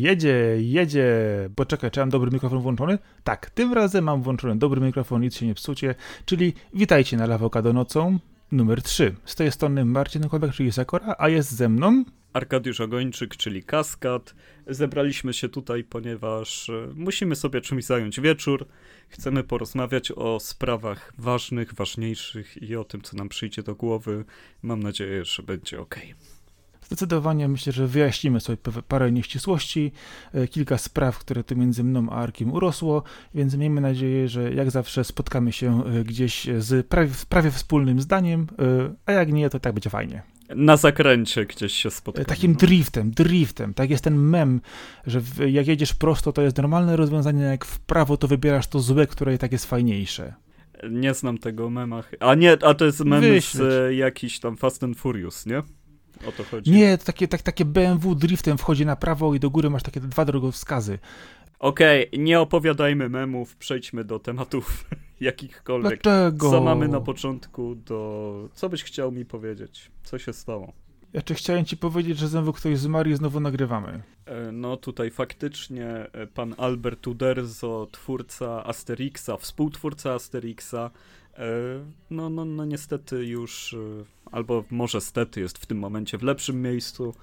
Jedzie, jedzie. Poczekaj, czy mam dobry mikrofon włączony? Tak, tym razem mam włączony dobry mikrofon, nic się nie psucie. Czyli witajcie na Lawokado nocą numer 3. Z tej strony Marcin Kowek, czyli Sakora, a jest ze mną... Arkadiusz Ogończyk, czyli Kaskad. Zebraliśmy się tutaj, ponieważ e, musimy sobie czymś zająć wieczór. Chcemy porozmawiać o sprawach ważnych, ważniejszych i o tym, co nam przyjdzie do głowy. Mam nadzieję, że będzie ok. Zdecydowanie myślę, że wyjaśnimy sobie parę nieścisłości, e, kilka spraw, które tu między mną a Arkiem urosło, więc miejmy nadzieję, że jak zawsze spotkamy się e, gdzieś z prawie, prawie wspólnym zdaniem, e, a jak nie, to tak będzie fajnie. Na zakręcie gdzieś się spotkamy. Takim no. driftem, driftem. Tak jest ten mem, że jak jedziesz prosto, to jest normalne rozwiązanie, jak w prawo, to wybierasz to złe, które i tak jest fajniejsze. Nie znam tego mema. A nie, a to jest mem Wyśleć. z jakiś tam Fast and Furious, nie? O to chodzi. Nie, to takie, tak, takie BMW driftem wchodzi na prawo i do góry masz takie dwa drogowskazy. Okej, okay, nie opowiadajmy memów, przejdźmy do tematów jakichkolwiek. Dlaczego? Co mamy na początku do... Co byś chciał mi powiedzieć? Co się stało? Ja czy chciałem ci powiedzieć, że znowu ktoś zmarł i znowu nagrywamy. E, no tutaj faktycznie e, pan Albert Uderzo, twórca Asterixa, współtwórca Asterixa, e, no, no, no niestety już, albo może stety jest w tym momencie w lepszym miejscu.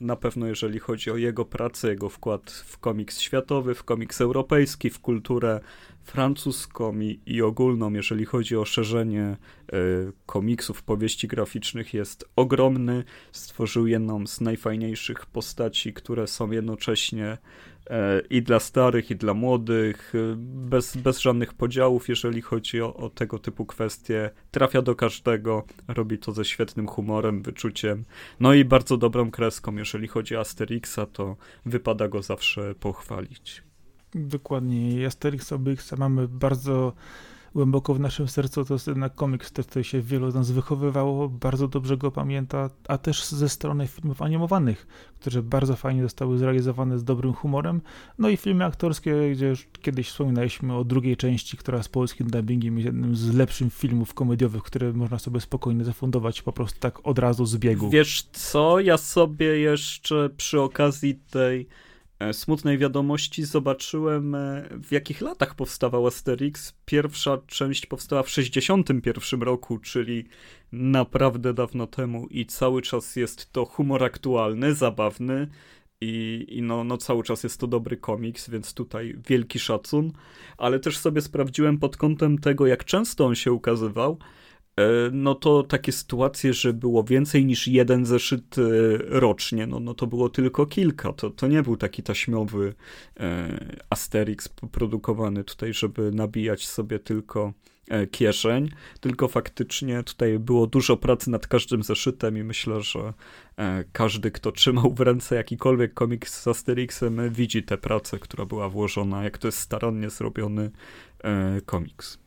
Na pewno jeżeli chodzi o jego pracę, jego wkład w komiks światowy, w komiks europejski, w kulturę francuską i, i ogólną, jeżeli chodzi o szerzenie y, komiksów, powieści graficznych, jest ogromny. Stworzył jedną z najfajniejszych postaci, które są jednocześnie e, i dla starych, i dla młodych, e, bez, bez żadnych podziałów, jeżeli chodzi o, o, tego typu kwestie. Trafia do każdego, robi to ze świetnym humorem, wyczuciem, no i bardzo dobrą kreską. Jeżeli chodzi o Asterixa, to wypada go zawsze pochwalić. Dokładnie. Asterix Obyxa mamy bardzo głęboko w naszym sercu. To jest jednak komiks, który się wielu z nas wychowywało, bardzo dobrze go pamięta, a też ze strony filmów animowanych, które bardzo fajnie zostały zrealizowane z dobrym humorem. No i filmy aktorskie, gdzie już kiedyś wspominaliśmy o drugiej części, która z polskim dubbingiem jest jednym z lepszych filmów komediowych, które można sobie spokojnie zafundować po prostu tak od razu z biegu. Wiesz co, ja sobie jeszcze przy okazji tej smutnej wiadomości zobaczyłem, e, w jakich latach powstawał Asterix. Pierwsza część powstała w 61 roku, czyli naprawdę dawno temu i cały czas jest to humor aktualny, zabawny i, i no, no cały czas jest to dobry komiks, więc tutaj wielki szacun, ale też sobie sprawdziłem pod kątem tego, jak często on się ukazywał, E, no to takie sytuacje, że było więcej niż jeden zeszyt e, rocznie, no, no to było tylko kilka. To, to nie był taki taśmiowy e, Asterix produkowany tutaj, żeby nabijać sobie tylko kieszeń, tylko faktycznie tutaj było dużo pracy nad każdym zeszytem i myślę, że każdy, kto trzymał w ręce jakikolwiek komiks z Asterixem, widzi tę pracę, która była włożona, jak to jest starannie zrobiony komiks.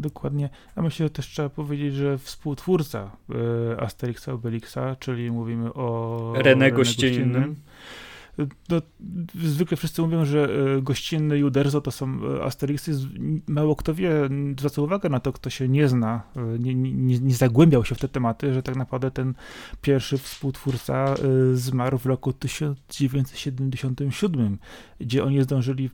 Dokładnie. A myślę, że też trzeba powiedzieć, że współtwórca y, Asterixa Obelixa, czyli mówimy o René Gościnnym, no, zwykle wszyscy mówią, że e, gościnny i Uderzo to są e, Asterixy. Mało kto wie, zwraca uwagę na to, kto się nie zna, nie, nie, nie zagłębiał się w te tematy, że tak naprawdę ten pierwszy współtwórca zmarł w roku 1977, gdzie oni zdążyli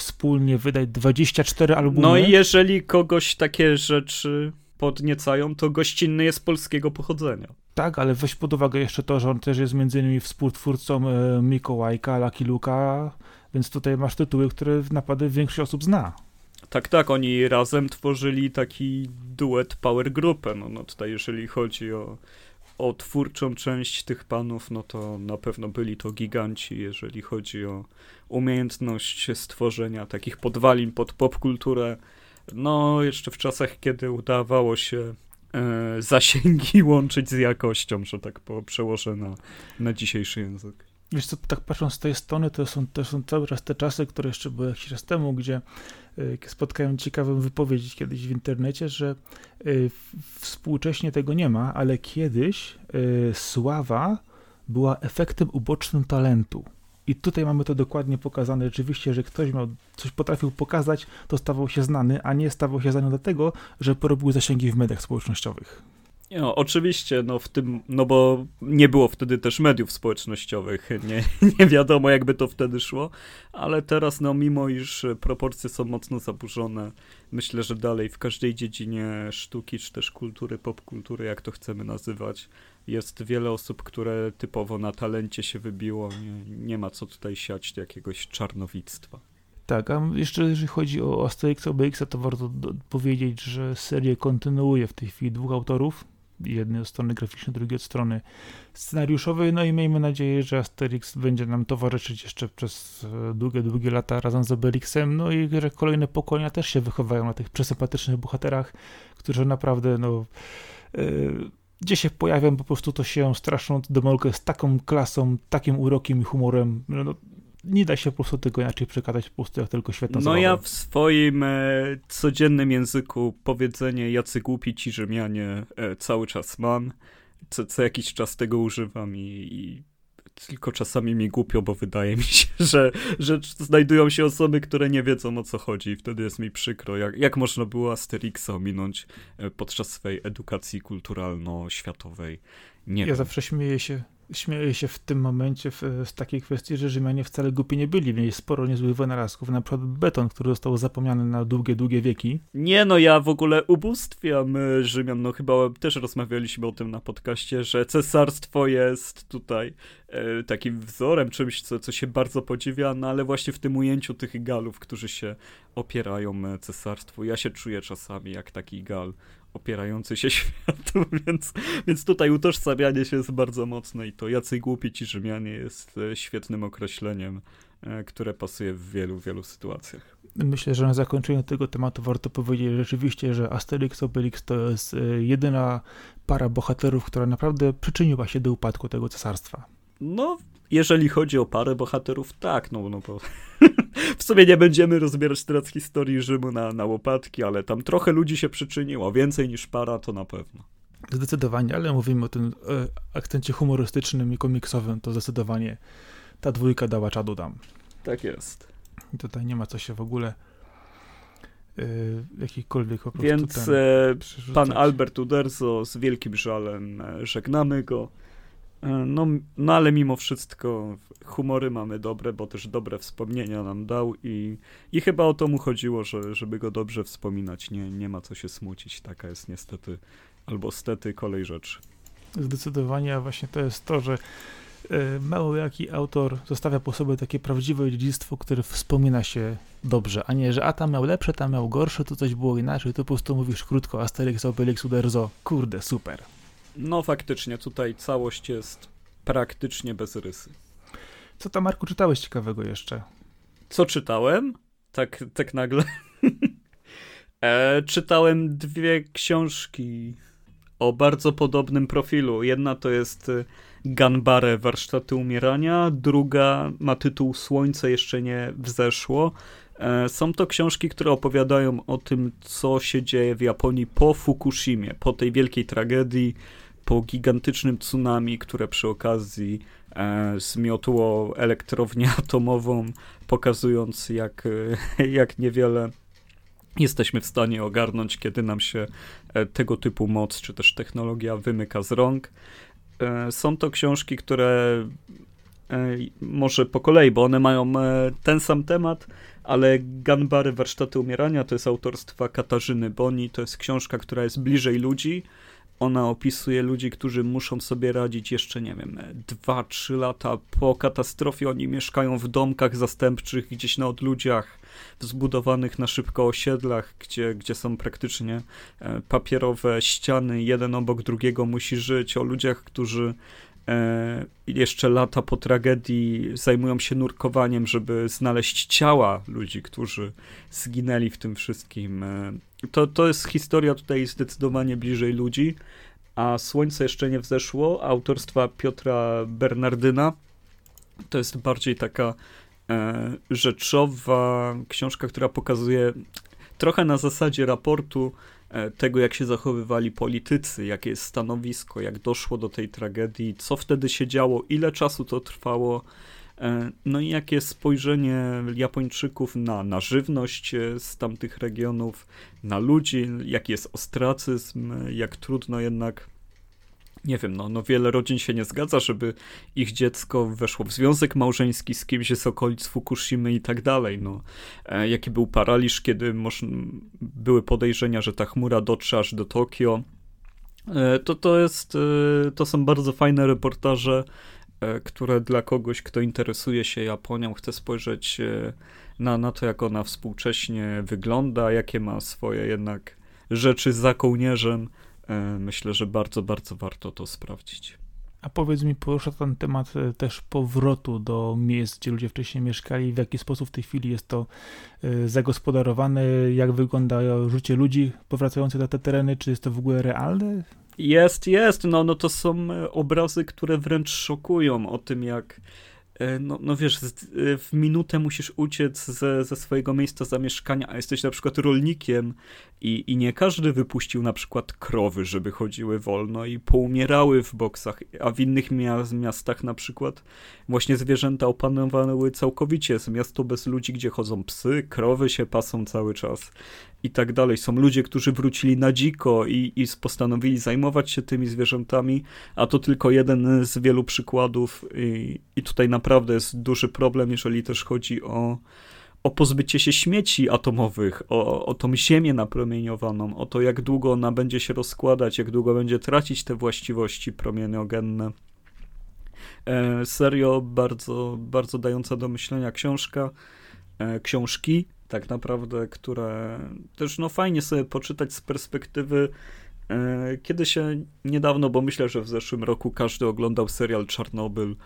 wspólnie wydać 24 albumy. No i jeżeli kogoś takie rzeczy podniecają, to gościnny jest polskiego pochodzenia. Tak, ale weź pod uwagę jeszcze to, że on też jest między innymi współtwórcą e, Mikołajka, Lucky Luka, więc tutaj masz tytuły, które naprawdę większość osób zna. Tak, tak, oni razem tworzyli taki duet Power Grupę. No, no tutaj jeżeli chodzi o o twórczą część tych panów, no to na pewno byli to giganci, jeżeli chodzi o umiejętność stworzenia takich podwalin pod popkulturę. No, jeszcze w czasach, kiedy udawało się e, zasięgi łączyć z jakością, że tak po, przełożę na, na dzisiejszy język. Wiesz co, tak patrząc z tej strony, to są, to są cały czas te czasy, które jeszcze były jakiś czas temu, gdzie y, spotkałem ciekawą wypowiedź kiedyś w internecie, że y, współcześnie tego nie ma, ale kiedyś y, sława była efektem ubocznym talentu. I tutaj mamy to dokładnie pokazane. Rzeczywiście, że ktoś miał coś potrafił pokazać, to stawał się znany, a nie stawał się znany dlatego, że porobił zasięgi w mediach społecznościowych. No, oczywiście, no w tym, no bo nie było wtedy też mediów społecznościowych, nie, nie wiadomo jakby to wtedy szło, ale teraz, no mimo iż proporcje są mocno zaburzone, myślę, że dalej w każdej dziedzinie sztuki, czy też kultury, popkultury, jak to chcemy nazywać, jest wiele osób, które typowo na talencie się wybiło, nie, nie ma co tutaj siać jakiegoś czarnowictwa. Tak, a jeszcze jeżeli chodzi o Asterix Obelix, to warto powiedzieć, że serię kontynuuje w tej chwili dwóch autorów, jednej od strony graficznej, drugiej od strony scenariuszowej, no i miejmy nadzieję, że Asterix będzie nam towarzyszyć jeszcze przez e, długie, długie lata razem z Obelixem, no i że kolejne pokolenia też się wychowają na tych przesympatycznych bohaterach, którzy naprawdę, no... Yy, gdzie się pojawią, po prostu to się straszną demolkę z taką klasą, takim urokiem i humorem. No, nie da się po prostu tego inaczej przekazać po prostu jak tylko świetna No zabawa. ja w swoim e, codziennym języku powiedzenie jacy głupi ci Rzymianie e, cały czas mam. Co, co jakiś czas tego używam i, i tylko czasami mi głupio, bo wydaje mi się, że, że znajdują się osoby, które nie wiedzą o co chodzi i wtedy jest mi przykro. Jak, jak można było Asterixa ominąć e, podczas swej edukacji kulturalno-światowej? Nie ja wiem. zawsze śmieję się śmieję się w tym momencie w, z takiej kwestii, że Rzymianie wcale głupi nie byli. Mieli sporo niezłych wynalazków, na przykład beton, który został zapomniany na długie, długie wieki. Nie no, ja w ogóle ubóstwiam e, Rzymian, no chyba też rozmawialiśmy o tym na podcaście, że cesarstwo jest tutaj e, takim wzorem, czymś, co, co się bardzo podziwia, no ale właśnie w tym ujęciu tych Galów, którzy się opierają e, cesarstwu, ja się czuję czasami jak taki Gal opierający się światu, więc, więc tutaj utożsamianie się jest bardzo mocne i to jacy głupi ci Rzymianie jest e, świetnym określeniem, e, które pasuje w wielu, wielu sytuacjach. Myślę, że na zakończenie tego tematu warto powiedzieć rzeczywiście, że Asterix Obelix to jest e, jedyna para bohaterów, która naprawdę przyczyniła się do upadku tego cesarstwa. No, jeżeli chodzi o parę bohaterów, tak, no, no bo w sumie nie będziemy rozbierać teraz historii Rzymu na, na łopatki, ale tam trochę ludzi się przyczyniło, więcej niż para to na pewno. Zdecydowanie, ale mówimy o tym e, akcencie humorystycznym i komiksowym, to zdecydowanie ta dwójka dała czadu dam. Tak jest. I tutaj nie ma co się w ogóle e, jakikolwiek po Więc ten, e, pan Albert Uderzo z wielkim żalem e, żegnamy go. No, no ale mimo wszystko humory mamy dobre, bo też dobre wspomnienia nam dał i, i chyba o to mu chodziło, że, żeby go dobrze wspominać. Nie, nie ma co się smucić. Taka jest niestety albo stety kolej rzeczy. Zdecydowanie, a właśnie to jest to, że e, mało jaki autor zostawia po sobie takie prawdziwe dziedzictwo, które wspomina się dobrze, a nie, że a tam miał lepsze, tam miał gorsze, to coś było inaczej, to po prostu mówisz krótko Asterix, Obelix, Uderzo, kurde, super. No faktycznie, tutaj całość jest praktycznie bez rysy. Co tam, Marku, czytałeś ciekawego jeszcze? Co czytałem? Tak, tak nagle. e, czytałem dwie książki o bardzo podobnym profilu. Jedna to jest y, Ganbare Warsztaty Umierania, druga ma tytuł Słońce jeszcze nie wzeszło. E, są to książki, które opowiadają o tym, co się dzieje w Japonii po Fukushimie, po tej wielkiej tragedii, po gigantycznym tsunami, które przy okazji e, zmiotło elektrownię atomową, pokazując jak, e, jak niewiele jesteśmy w stanie ogarnąć, kiedy nam się tego typu moc czy też technologia wymyka z rąk. Są to książki, które może po kolei, bo one mają ten sam temat, ale Ganbary Warsztaty Umierania to jest autorstwa Katarzyny Boni, to jest książka, która jest bliżej ludzi. Ona opisuje ludzi, którzy muszą sobie radzić jeszcze, nie wiem, 2-3 lata po katastrofie. Oni mieszkają w domkach zastępczych gdzieś na odludziach, zbudowanych na szybko osiedlach, gdzie, gdzie są praktycznie papierowe ściany, jeden obok drugiego musi żyć, o ludziach, którzy e, jeszcze lata po tragedii zajmują się nurkowaniem, żeby znaleźć ciała ludzi, którzy zginęli w tym wszystkim. E, to, to jest historia tutaj zdecydowanie bliżej ludzi, a Słońce jeszcze nie wzeszło, autorstwa Piotra Bernardyna. To jest bardziej taka e, rzeczowa książka, która pokazuje trochę na zasadzie raportu e, tego, jak się zachowywali politycy, jakie jest stanowisko, jak doszło do tej tragedii, co wtedy się działo, ile czasu to trwało, e, no i jakie spojrzenie Japończyków na, na żywność e, z tamtych regionów, na ludzi, jaki jest ostracyzm, jak trudno jednak nie wiem, no, no wiele rodzin się nie zgadza, żeby ich dziecko weszło w związek małżeński z kimś z okolic Fukushimy i tak dalej. No, e, jaki był paraliż, kiedy moż, były podejrzenia, że ta chmura dotrze aż do Tokio. E, to, to jest, e, to są bardzo fajne reportaże, e, które dla kogoś, kto interesuje się Japonią, chce spojrzeć e, na, na to, jak ona współcześnie wygląda, jakie ma swoje jednak rzeczy za kołnierzem, myślę, że bardzo, bardzo warto to sprawdzić. A powiedz mi, porusza ten temat e, też powrotu do miejsc, gdzie ludzie wcześniej mieszkali, w jaki sposób w tej chwili jest to e, zagospodarowane, jak wygląda życie ludzi powracających na te tereny, czy jest to w ogóle realne? Jest, jest, no, no to są obrazy, które wręcz szokują o tym, jak E, no, no wiesz, e, w minutę musisz uciec ze, ze swojego miejsca zamieszkania, a jesteś na przykład rolnikiem i, i nie każdy wypuścił na przykład krowy, żeby chodziły wolno i poumierały w boksach, a w innych miastach na przykład właśnie zwierzęta opanowały całkowicie. Jest miasto bez ludzi, gdzie chodzą psy, krowy się pasą cały czas i tak dalej. Są ludzie, którzy wrócili na dziko i, i postanowili zajmować się tymi zwierzętami, a to tylko jeden z wielu przykładów i, i tutaj naprawdę jest duży problem, jeżeli też chodzi o, o pozbycie się śmieci atomowych, o, o tą ziemię napromieniowaną, o to, jak długo ona będzie się rozkładać, jak długo będzie tracić te właściwości promieniogenne. E, serio, bardzo, bardzo dająca do myślenia książka, e, książki, tak naprawdę, które też no fajnie sobie poczytać z perspektywy e, kiedy się niedawno, bo myślę, że w zeszłym roku każdy oglądał serial Czarnobyl,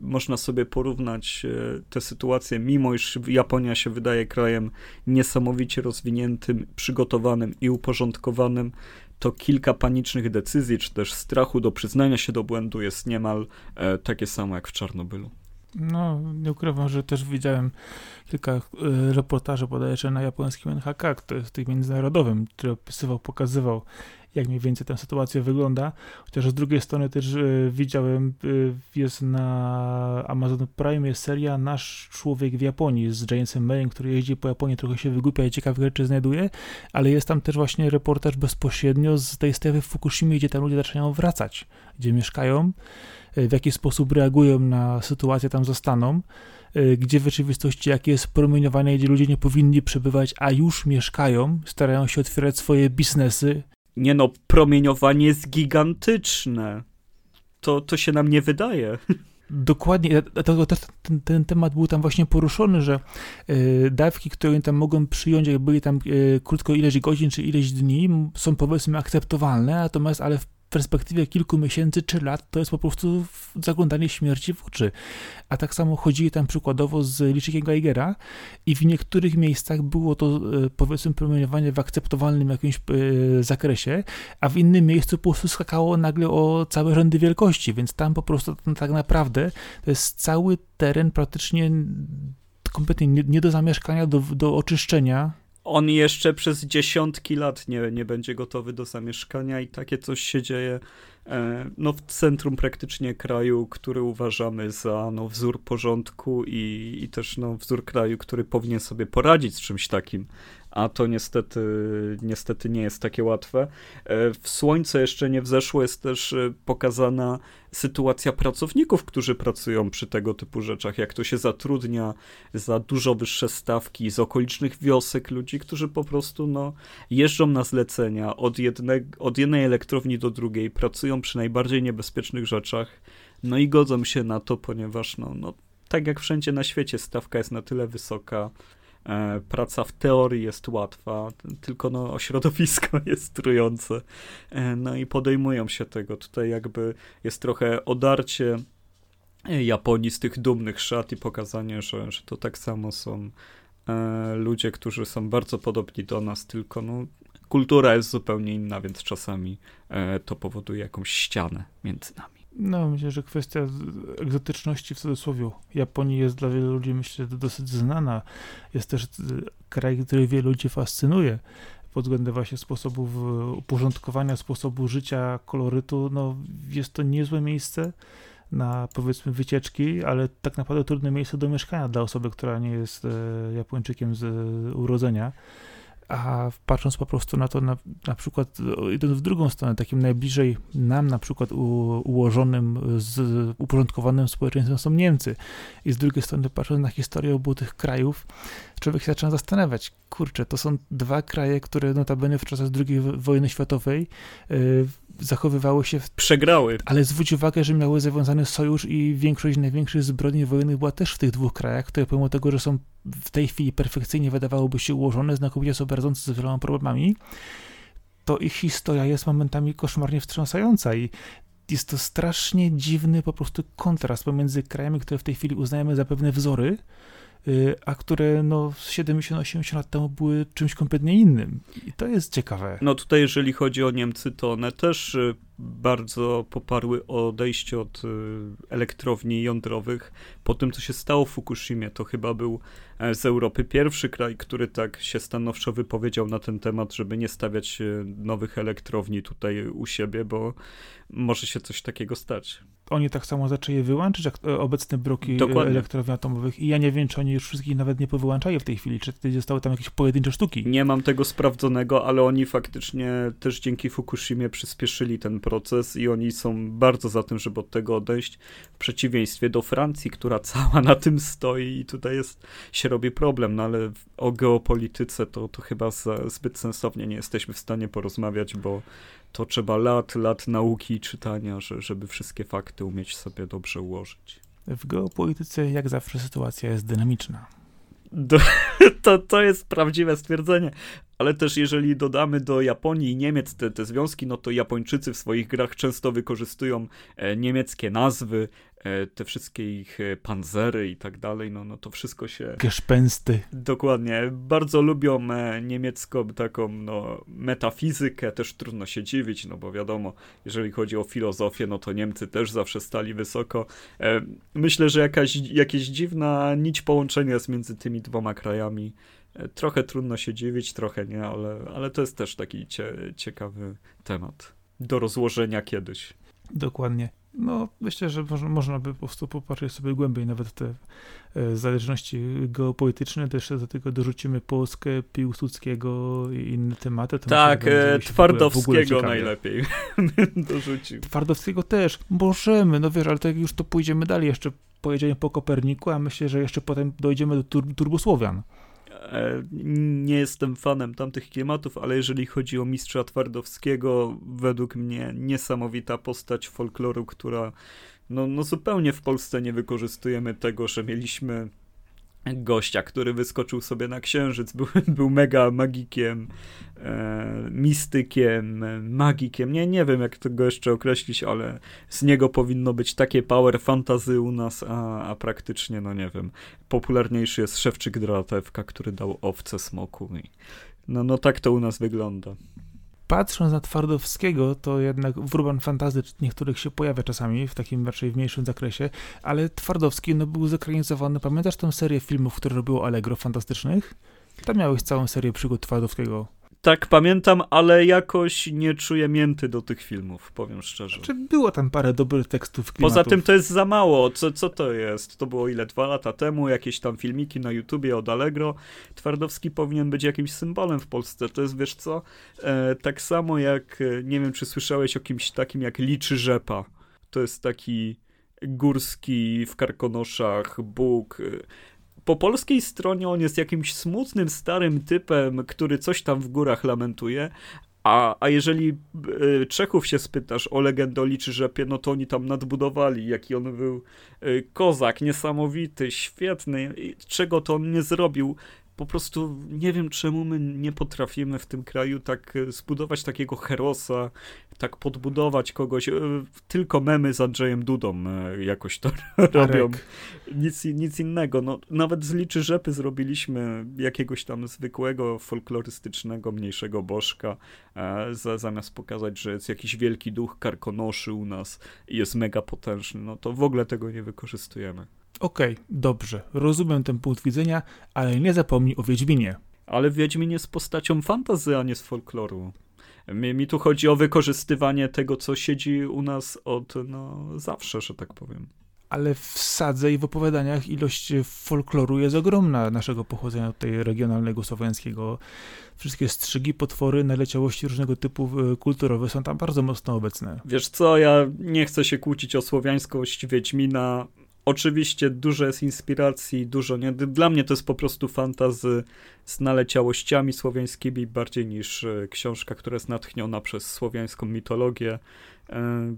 można sobie porównać e, te sytuacje, mimo iż Japonia się wydaje krajem niesamowicie rozwiniętym, przygotowanym i uporządkowanym, to kilka panicznych decyzji, czy też strachu do przyznania się do błędu jest niemal takie samo jak w Czarnobylu. No, nie ukrywam, że też widziałem kilka e, reportaży bodajże na japońskim NHK, który jest tych międzynarodowym, który opisywał, pokazywał, jak mniej więcej ta sytuacja wygląda. Chociaż z drugiej strony też y, widziałem, y, jest na Amazon Prime jest seria Nasz Człowiek w Japonii z Jamesem Mayem, który jeździ po Japonii, trochę się wygłupia i ciekawe rzeczy znajduje, ale jest tam też właśnie reportaż bezpośrednio z tej strefy w Fukushimie, gdzie tam ludzie zaczynają wracać, gdzie mieszkają w jaki sposób reagują na sytuację, tam zostaną, e, gdzie w rzeczywistości jakie jest promieniowanie, gdzie ludzie nie powinni przebywać, a już mieszkają, starają się otwierać swoje biznesy. Nie no, promieniowanie jest gigantyczne. To, to się nam nie wydaje. Dokładnie, dlatego też ten, ten, temat był tam właśnie poruszony, że y, dawki, które tam mogą przyjąć, jak byli tam y, krótko ileś godzin czy ileś dni, są powiedzmy akceptowalne, natomiast ale w perspektywie kilku miesięcy czy lat to jest po prostu zaglądanie śmierci w oczy. A tak samo chodzili tam przykładowo z licznikiem Geigera i w niektórych miejscach było to e, powiedzmy promieniowanie w akceptowalnym jakimś e, zakresie, a w innym miejscu po prostu skakało nagle o całe rzędy wielkości, więc tam po prostu tak naprawdę to jest cały teren praktycznie kompletnie nie, nie do zamieszkania, do, do oczyszczenia, on jeszcze przez dziesiątki lat nie, nie będzie gotowy do zamieszkania i takie coś się dzieje e, no, w centrum praktycznie kraju, który uważamy za no, wzór porządku i, i też no, wzór kraju, który powinien sobie poradzić z czymś takim a to niestety, niestety nie jest takie łatwe. E, w Słońce jeszcze nie wzeszło, jest też e, pokazana sytuacja pracowników, którzy pracują przy tego typu rzeczach, jak to się zatrudnia za dużo wyższe stawki z okolicznych wiosek ludzi, którzy po prostu no, jeżdżą na zlecenia od, jedne, od jednej elektrowni do drugiej, pracują przy najbardziej niebezpiecznych rzeczach, no i godzą się na to, ponieważ no, no, tak jak wszędzie na świecie stawka jest na tyle wysoka, praca w teorii jest łatwa, tylko no, środowisko jest trujące. E, no i podejmują się tego. Tutaj jakby jest trochę odarcie Japonii z tych dumnych szat i pokazanie, że, że to tak samo są e, ludzie, którzy są bardzo podobni do nas, tylko no, kultura jest zupełnie inna, więc czasami to powoduje jakąś ścianę między nami. No, myślę, że kwestia egzotyczności w cudzysłowie Japonii jest dla wielu ludzi, myślę, dosyć znana. Jest też y, kraj, który wielu ludzi fascynuje pod względem właśnie sposobów uporządkowania, sposobu życia, kolorytu. No, jest to niezłe miejsce na powiedzmy wycieczki, ale tak naprawdę trudne miejsce do mieszkania dla osoby, która nie jest e, Japończykiem z urodzenia. A patrząc po prostu na to, na, na przykład idąc w drugą stronę, takim najbliżej nam na przykład u, ułożonym, z, uporządkowanym społeczeństwem są Niemcy. I z drugiej strony patrząc na historię obu tych krajów, człowiek się zaczyna zastanawiać, kurczę, to są dwa kraje, które notabene w czasach II wojny światowej yy, zachowywały się... W... Przegrały. Ale zwróć uwagę, że miały zawiązany sojusz i większość największych zbrodni wojennych była też w tych dwóch krajach, które pomimo tego, że są w tej chwili perfekcyjnie wydawałoby się ułożone, znakomicie sobie radzące z wieloma problemami, to ich historia jest momentami koszmarnie wstrząsająca i jest to strasznie dziwny po prostu kontrast pomiędzy krajami, które w tej chwili uznajemy za pewne wzory, a które no 70-80 lat temu były czymś kompletnie innym. I to jest ciekawe. No tutaj, jeżeli chodzi o Niemcy, to one też y, bardzo poparły odejście od y, elektrowni jądrowych. Po tym, co się stało w Fukushimie, to chyba był e, z Europy pierwszy kraj, który tak się stanowczo wypowiedział na ten temat, żeby nie stawiać nowych elektrowni tutaj u siebie, bo może się coś takiego stać oni tak samo zaczęli wyłączyć jak e, obecne bloki Dokładnie. elektrowni atomowych i ja nie wiem, czy oni już wszystkich nawet nie powyłączają w tej chwili, czy zostały tam jakieś pojedyncze sztuki. Nie mam tego sprawdzonego, ale oni faktycznie też dzięki Fukushimie przyspieszyli ten proces i oni są bardzo za tym, żeby od tego odejść, w przeciwieństwie do Francji, która cała na tym stoi i tutaj jest, się robi problem, no ale o geopolityce to, to chyba zbyt sensownie nie jesteśmy w stanie porozmawiać, bo to trzeba lat, lat nauki i czytania, że, żeby wszystkie fakty umieć sobie dobrze ułożyć. W geopolityce, jak zawsze, sytuacja jest dynamiczna. Do, to, to jest prawdziwe stwierdzenie. Ale też jeżeli dodamy do Japonii i Niemiec te, te związki, no to Japończycy w swoich grach często wykorzystują e, niemieckie nazwy, te wszystkie ich e, panzery i tak dalej, no, no to wszystko się... Geszpensty. Dokładnie. Bardzo lubią e, niemiecką taką no, metafizykę, też trudno się dziwić, no bo wiadomo, jeżeli chodzi o filozofię, no to Niemcy też zawsze stali wysoko. Myślę, że jakaś, jakieś dziwna nić połączenia jest między tymi dwoma krajami. Trochę trudno się dziwić, trochę nie, ale, ale to jest też taki cie, ciekawy temat do rozłożenia kiedyś. Dokładnie. No, myślę, że można, można by po prostu popatrzeć sobie głębiej nawet te e, zależności geopolityczne, też do tego dorzucimy Polskę, Piłsudskiego i inne tematy. tak, e, Twardowskiego najlepiej dorzucił. Twardowskiego też, możemy, no wiesz, ale to jak już to pójdziemy dalej, jeszcze pojedziemy po Koperniku, a myślę, że jeszcze potem dojdziemy do tur Turbosłowian. E, nie jestem fanem tamtych klimatów, ale jeżeli chodzi o mistrza Twardowskiego, według mnie niesamowita postać folkloru, która no, no zupełnie w Polsce nie wykorzystujemy tego, że mieliśmy gościa, który wyskoczył sobie na księżyc, był, był mega magikiem, e, mistykiem, magikiem. Nie, nie wiem, jak tego jeszcze określić, ale z niego powinno być takie power fantazy u nas, a, a praktycznie, no nie wiem, popularniejszy jest Szewczyk Dratewka, który dał owce smoku. I, no, no tak to u nas wygląda patrząc na Twardowskiego, to jednak w Urban Fantasy niektórych się pojawia czasami, w takim raczej w mniejszym zakresie, ale Twardowski no, był zekranizowany, pamiętasz tę serię filmów, które robiło Allegro Fantastycznych? Tam miałeś całą serię przygód Twardowskiego. Tak, pamiętam, ale jakoś nie czuję mięty do tych filmów, powiem szczerze. Czy znaczy, było tam parę dobrych tekstów, klimatów. Poza tym to jest za mało. Co, co to jest? To było ile? Dwa lata temu, jakieś tam filmiki na YouTubie od Allegro. Twardowski powinien być jakimś symbolem w Polsce. To jest, wiesz co, e, tak samo jak, e, nie wiem, czy słyszałeś o kimś takim jak Liczy Rzepa. To jest taki górski w karkonoszach Bóg, e, po polskiej stronie on jest jakimś smutnym, starym typem, który coś tam w górach lamentuje, a, a jeżeli y, Czechów się spytasz o legendę o Liczy Rzepie, no to oni tam nadbudowali, jaki on był y, kozak, niesamowity, świetny, czego to on nie zrobił po prostu nie wiem, czemu my nie potrafimy w tym kraju tak e, zbudować takiego herosa, tak podbudować kogoś. E, tylko memy z Andrzejem Dudą e, jakoś to robią. Nic, nic innego. No, nawet z Liczy Rzepy zrobiliśmy jakiegoś tam zwykłego, folklorystycznego, mniejszego bożka, za, zamiast pokazać, że jest jakiś wielki duch karkonoszy u nas i jest mega potężny. No to w ogóle tego nie wykorzystujemy. Okej, okay, dobrze, rozumiem ten punkt widzenia, ale nie zapomnij o Wiedźminie. Ale Wiedźmin jest postacią fantazy, a nie z folkloru. Mi, mi tu chodzi o wykorzystywanie tego, co siedzi u nas od no, zawsze, że tak powiem. ale w sadze i w opowiadaniach ilość folkloru jest ogromna naszego pochodzenia tutaj regionalnego, słowiańskiego. Wszystkie strzygi, potwory, naleciałości różnego typu e, kulturowe są tam bardzo mocno obecne. Wiesz co, ja nie chcę się kłócić o słowiańskość Wiedźmina. Oczywiście dużo jest inspiracji, dużo nie. Dla mnie to jest po prostu fantazy z naleciałościami słowiańskimi bardziej niż e, książka, która jest natchniona przez słowiańską mitologię. E,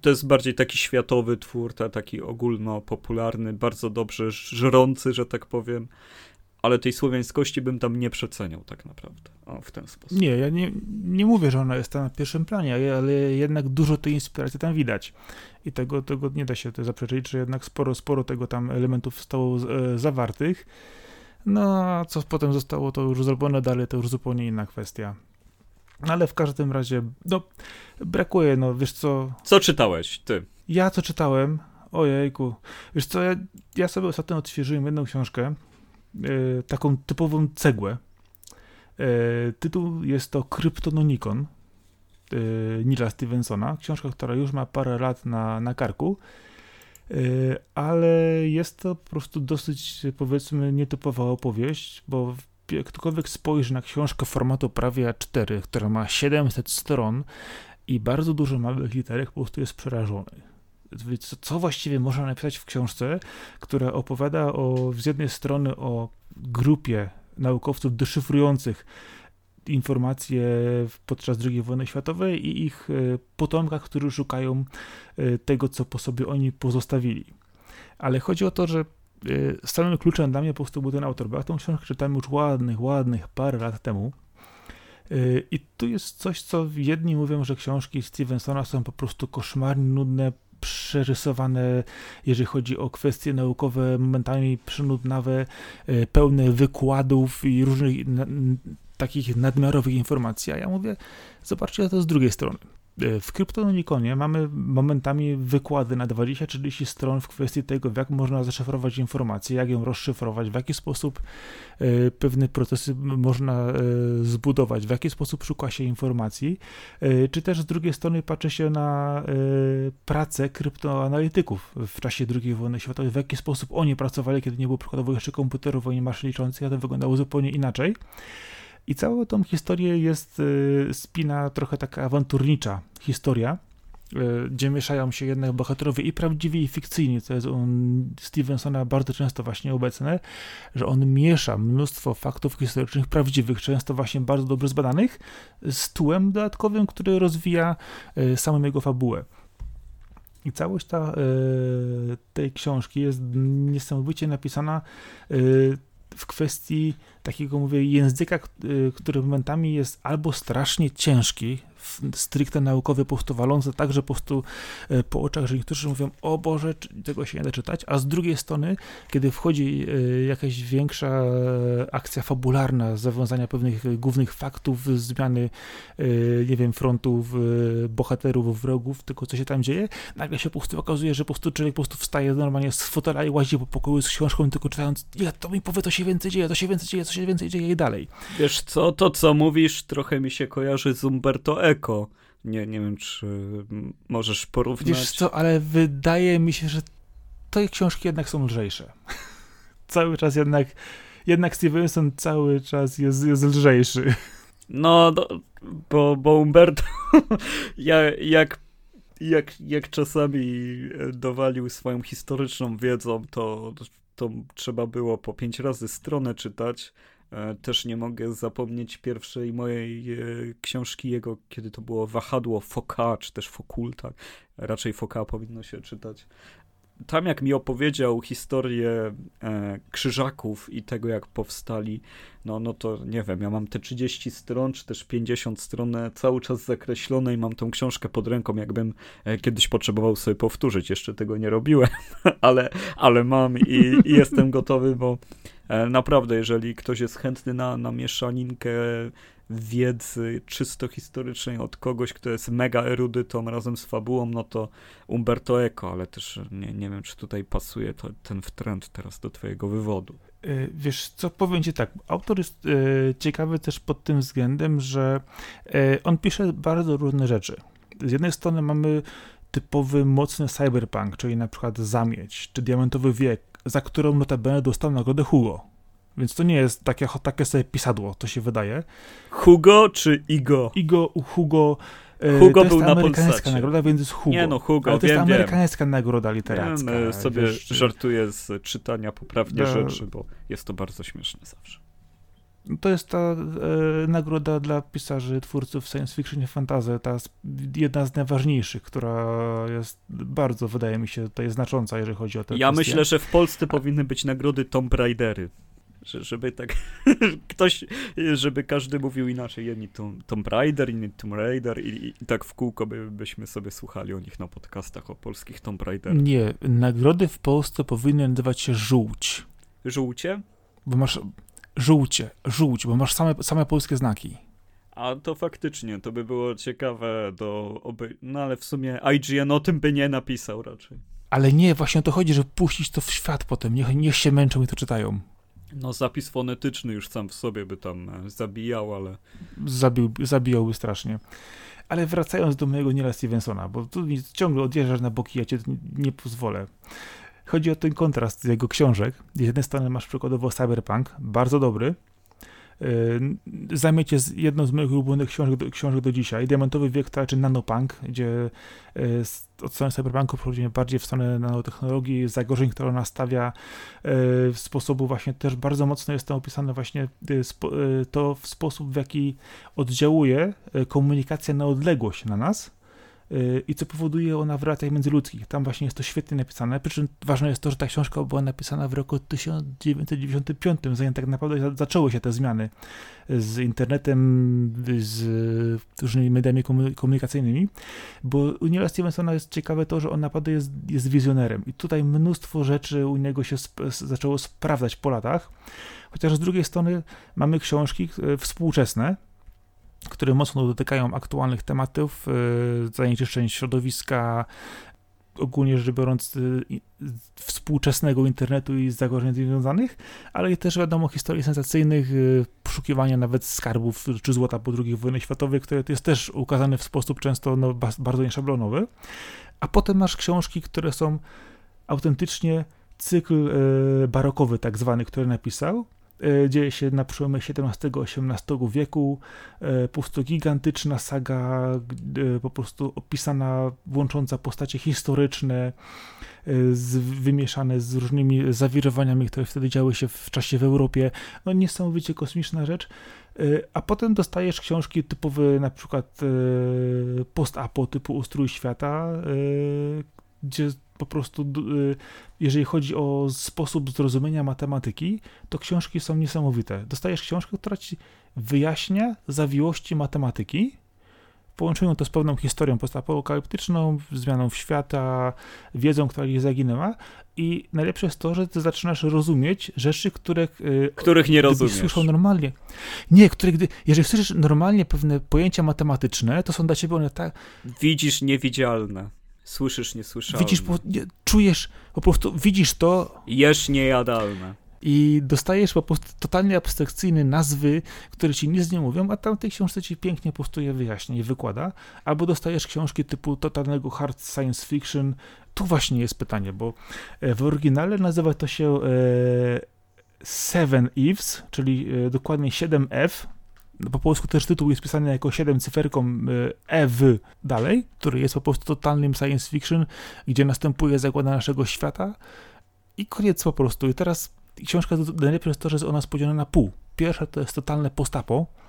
to jest bardziej taki światowy twór, taki ogólnopopularny, bardzo dobrze żrący, że tak powiem, ale tej słowiańskości bym tam nie przeceniał tak naprawdę, o, w ten sposób. Nie, ja nie, nie mówię, że ona jest tam na pierwszym planie, ale jednak dużo tej inspiracji tam widać i tego, tego nie da się zaprzeczyć, że jednak sporo, sporo tego tam elementów zostało e, zawartych, no a co potem zostało to już zrobione dalej, to już zupełnie inna kwestia. Ale w każdym razie, no, brakuje, no, wiesz co... Co czytałeś, ty? Ja co czytałem? Ojejku. Wiesz co, ja, ja sobie ostatnio odświeżyłem jedną książkę, taką typową cegłę. Yy, tytuł jest to Kryptononikon yy, Nila Stevensona. Książka, która już ma parę lat na, na karku, ale jest to po prostu dosyć, powiedzmy, nietypowa opowieść, bo jak ktokolwiek spojrzy na książkę formatu prawie A4, która ma 700 stron i bardzo dużo małych literek, po prostu jest przerażony. Co właściwie można napisać w książce, która opowiada o, z jednej strony o grupie naukowców deszyfrujących informacje podczas II wojny światowej i ich e, potomkach, którzy szukają e, tego, co po sobie oni pozostawili. Ale chodzi o to, że Y, samym kluczem dla mnie po prostu był ten autor, bo ja tą książkę czytałem już ładnych, ładnych parę lat temu. I tu jest coś, co jedni mówią, że książki Stevensona są po prostu koszmarnie nudne, przerysowane, jeżeli chodzi o kwestie naukowe, momentami przynudnawe, y, pełne wykładów i różnych takich nadmiarowych informacji. A ja mówię, zobaczcie to z drugiej strony. E, w Kryptonikonie mamy momentami wykłady na 20-30 stron w kwestii tego, jak można zaszyfrować informację, jak ją rozszyfrować, w jaki sposób e, pewne procesy można e, zbudować, w jaki sposób szuka się informacji, czy też z drugiej strony patrzy się na pracę kryptoanalityków w czasie II wojny światowej, w jaki sposób oni pracowali, kiedy nie było przykładowo jeszcze komputerów ani maszyn liczących, a to wyglądało zupełnie inaczej. I całą tą historię jest y, spina trochę taka awanturnicza historia, y, gdzie mieszają się jednak bohaterowie i prawdziwi, i fikcyjni, co jest u Stevensona bardzo często właśnie obecne, że on miesza mnóstwo faktów historycznych, prawdziwych, często właśnie bardzo dobrze zbadanych, z tłem dodatkowym, który rozwija y, samą jego fabułę. I całość ta, tej książki jest niesamowicie napisana w kwestii takiego, mówię, języka, który momentami jest albo strasznie ciężki, stricte naukowy, po prostu walące tak, że po prostu e, po oczach, że niektórzy mówią, o Boże, tego się nie da czytać, a z drugiej strony, kiedy wchodzi e, jakaś większa e, akcja fabularna, zawiązania pewnych głównych faktów, zmiany, nie wiem, frontów, bohaterów, wrogów, tylko co się tam dzieje, nagle się po prostu okazuje, że po prostu człowiek po prostu wstaje normalnie z fotela i łazi po pokoju z książką, tylko czytając, ja to mi powie, to się więcej dzieje, to się więcej dzieje, to się więcej dzieje i dalej. Wiesz co, to co mówisz trochę mi się kojarzy z Umberto Eco. Nie, nie wiem, czy możesz porównać. Wiesz co, ale wydaje mi się, że te książki jednak są lżejsze. cały czas jednak, jednak Stevenson cały czas jest, jest lżejszy. No, do, bo, bo Umberto, ja, jak, jak, jak czasami dowalił swoją historyczną wiedzą, to, to trzeba było po pięć razy stronę czytać, E, też nie mogę zapomnieć pierwszej mojej e, książki jego, kiedy to było Wahadło Foka, czy też Fokulta. Raczej Foka powinno się czytać. Tam jak mi opowiedział historię e, krzyżaków i tego jak powstali, no, no to nie wiem, ja mam te 30 stron, czy też 50 stron cały czas zakreślone i mam tą książkę pod ręką, jakbym e, kiedyś potrzebował sobie powtórzyć. Jeszcze tego nie robiłem, ale, ale mam i, i jestem gotowy, bo E, naprawdę, jeżeli ktoś jest chętny na, na mieszaninkę wiedzy czysto historycznej od kogoś, kto jest mega erudytą razem z fabułą, no to Umberto Eco, ale też nie, nie wiem, czy tutaj pasuje to, ten trend teraz do twojego wywodu. E, wiesz co, powiem ci tak, autor jest e, ciekawy też pod tym względem, że on pisze bardzo różne rzeczy. Z jednej strony mamy typowy, mocny cyberpunk, czyli na przykład Zamieć, czy Diamentowy Wiek, za którą notabene dostał nagrodę Hugo. Więc to nie jest takie, takie sobie pisadło, to się wydaje. Hugo czy Igo? Igo, Hugo. E, Hugo to był jest amerykańska Polsacie. nagroda, więc jest Hugo. Nie no, Hugo, Ale to jest wiem, amerykańska nagroda literacka. Ja, no, sobie wiesz, żartuję z czytania poprawnie rzeczy, bo jest to bardzo śmieszne zawsze. To jest ta e, nagroda dla pisarzy, twórców science fiction i fantasy, ta jedna z najważniejszych, która jest bardzo, wydaje mi się, tutaj znacząca, jeżeli chodzi o te Ja kwestie. myślę, że w Polsce powinny być nagrody Tomb Raidery. Że, żeby tak ktoś, żeby każdy mówił inaczej. Jedni Tom, Tomb Raider, inni Tomb Raider i, i tak w kółko by, byśmy sobie słuchali o nich na podcastach o polskich Tomb Raiderach. Nie, nagrody w Polsce powinny nazywać się żółć, Żółcie? bo masz żółcie, żółć, bo masz same, same polskie znaki. A to faktycznie, to by było ciekawe do oby... No ale w sumie IGN o tym by nie napisał raczej. Ale nie, właśnie o to chodzi, żeby puścić to w świat potem, niech, niech się męczą i to czytają. No zapis fonetyczny już sam w sobie by tam e, zabijał, ale... Zabił, zabijałby strasznie. Ale wracając do mojego Nila Stevensona, bo tu ciągle odjeżdżasz na boki, ja cię nie pozwolę. Chodzi o ten kontrast z jego książek. Z jednej strony masz przykładowo Cyberpunk, bardzo dobry. Yy, Zamieć jest jedną z moich ulubionych książek do, książek do dzisiaj. Diamentowy wiek to raczej nanopunk, gdzie yy, od strony cyberpunku przechodzimy bardziej w stronę nanotechnologii, zagrożeń, które ona stawia, yy, w sposobu właśnie też bardzo mocno jest tam opisane właśnie to w sposób, w jaki oddziałuje komunikacja na odległość na nas i co powoduje ona w relacjach międzyludzkich. Tam właśnie jest to świetnie napisane, przy czym ważne jest to, że ta książka była napisana w roku 1995, zanim tak naprawdę za- zaczęły się te zmiany z internetem, z różnymi mediami komu- komunikacyjnymi, bo u Stevensona jest ciekawe to, że on naprawdę jest, jest wizjonerem. I tutaj mnóstwo rzeczy u niego się sp- zaczęło sprawdzać po latach, chociaż z drugiej strony mamy książki e, współczesne, które mocno dotykają aktualnych tematów, e, zanieczyszczeń środowiska, ogólnie rzecz biorąc, i- współczesnego internetu i zagrożeń związanych, ale też wiadomo historii sensacyjnych, y, poszukiwania nawet skarbów czy złota po II wojnie światowej, które jest też ukazane w sposób często no, bardzo nieszablonowy. A potem masz książki, które są autentycznie cykl e, barokowy tak zwany, który napisał. E, dzieje się na przełomie XVII-XVIII wieku. E, po prostu gigantyczna saga, e, po prostu opisana, łącząca postacie historyczne, z, wymieszane z różnymi zawirowaniami, które wtedy działy się w czasie w Europie. No niesamowicie kosmiczna rzecz. A potem dostajesz książki typowe, na przykład post-apo typu Ustrój Świata, gdzie po prostu, y, jeżeli chodzi o sposób zrozumienia matematyki, to książki są niesamowite. Dostajesz książkę, która ci wyjaśnia zawiłości matematyki, w połączeniu to z pewną historią postapokaliptyczną, zmianą świata, wiedzą, która gdzieś zaginęła i najlepsze jest to, że ty zaczynasz rozumieć rzeczy, które y, Których nie rozumiesz. słyszał normalnie. Nie, które gdy, jeżeli słyszysz normalnie pewne pojęcia matematyczne, to są dla ciebie one tak, Widzisz niewidzialne. Słyszysz niesłyszalne. widzisz, po, nie, czujesz, po prostu widzisz to Jesz niejadalne. i dostajesz po prostu totalnie abstrakcyjne nazwy, które ci nic nie mówią, a tam w tej książce ci pięknie po prostu je wyjaśnia i wykłada. Albo dostajesz książki typu totalnego hard science fiction. Tu właśnie jest pytanie, bo e, w oryginale nazywa to się e, Seven Eves, czyli e, dokładnie 7F. No, Po polsku też tytuł jest pisany jako 7 cyferką e, EW dalej, który jest po prostu totalnym science fiction, gdzie następuje zagłada naszego świata i koniec po prostu. I teraz książka najlepiej jest to, że jest ona spodzielona na pół. Pierwsza to jest totalne postapo, e,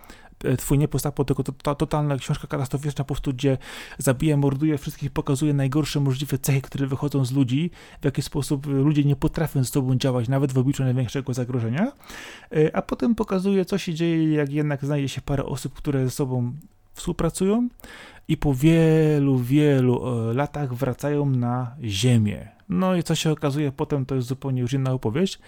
twój nie postapo, tylko to, to, totalna książka katastroficzna po prostu, gdzie zabija, morduje wszystkich, pokazuje najgorsze możliwe cechy, które wychodzą z ludzi, w jaki sposób e, ludzie nie potrafią ze sobą działać, nawet w obliczu największego zagrożenia, E, a potem pokazuje, co się dzieje, jak jednak znajdzie się parę osób, które ze sobą współpracują i po wielu, wielu e, latach wracają na Ziemię. No i co się okazuje potem, to jest zupełnie już inna opowieść,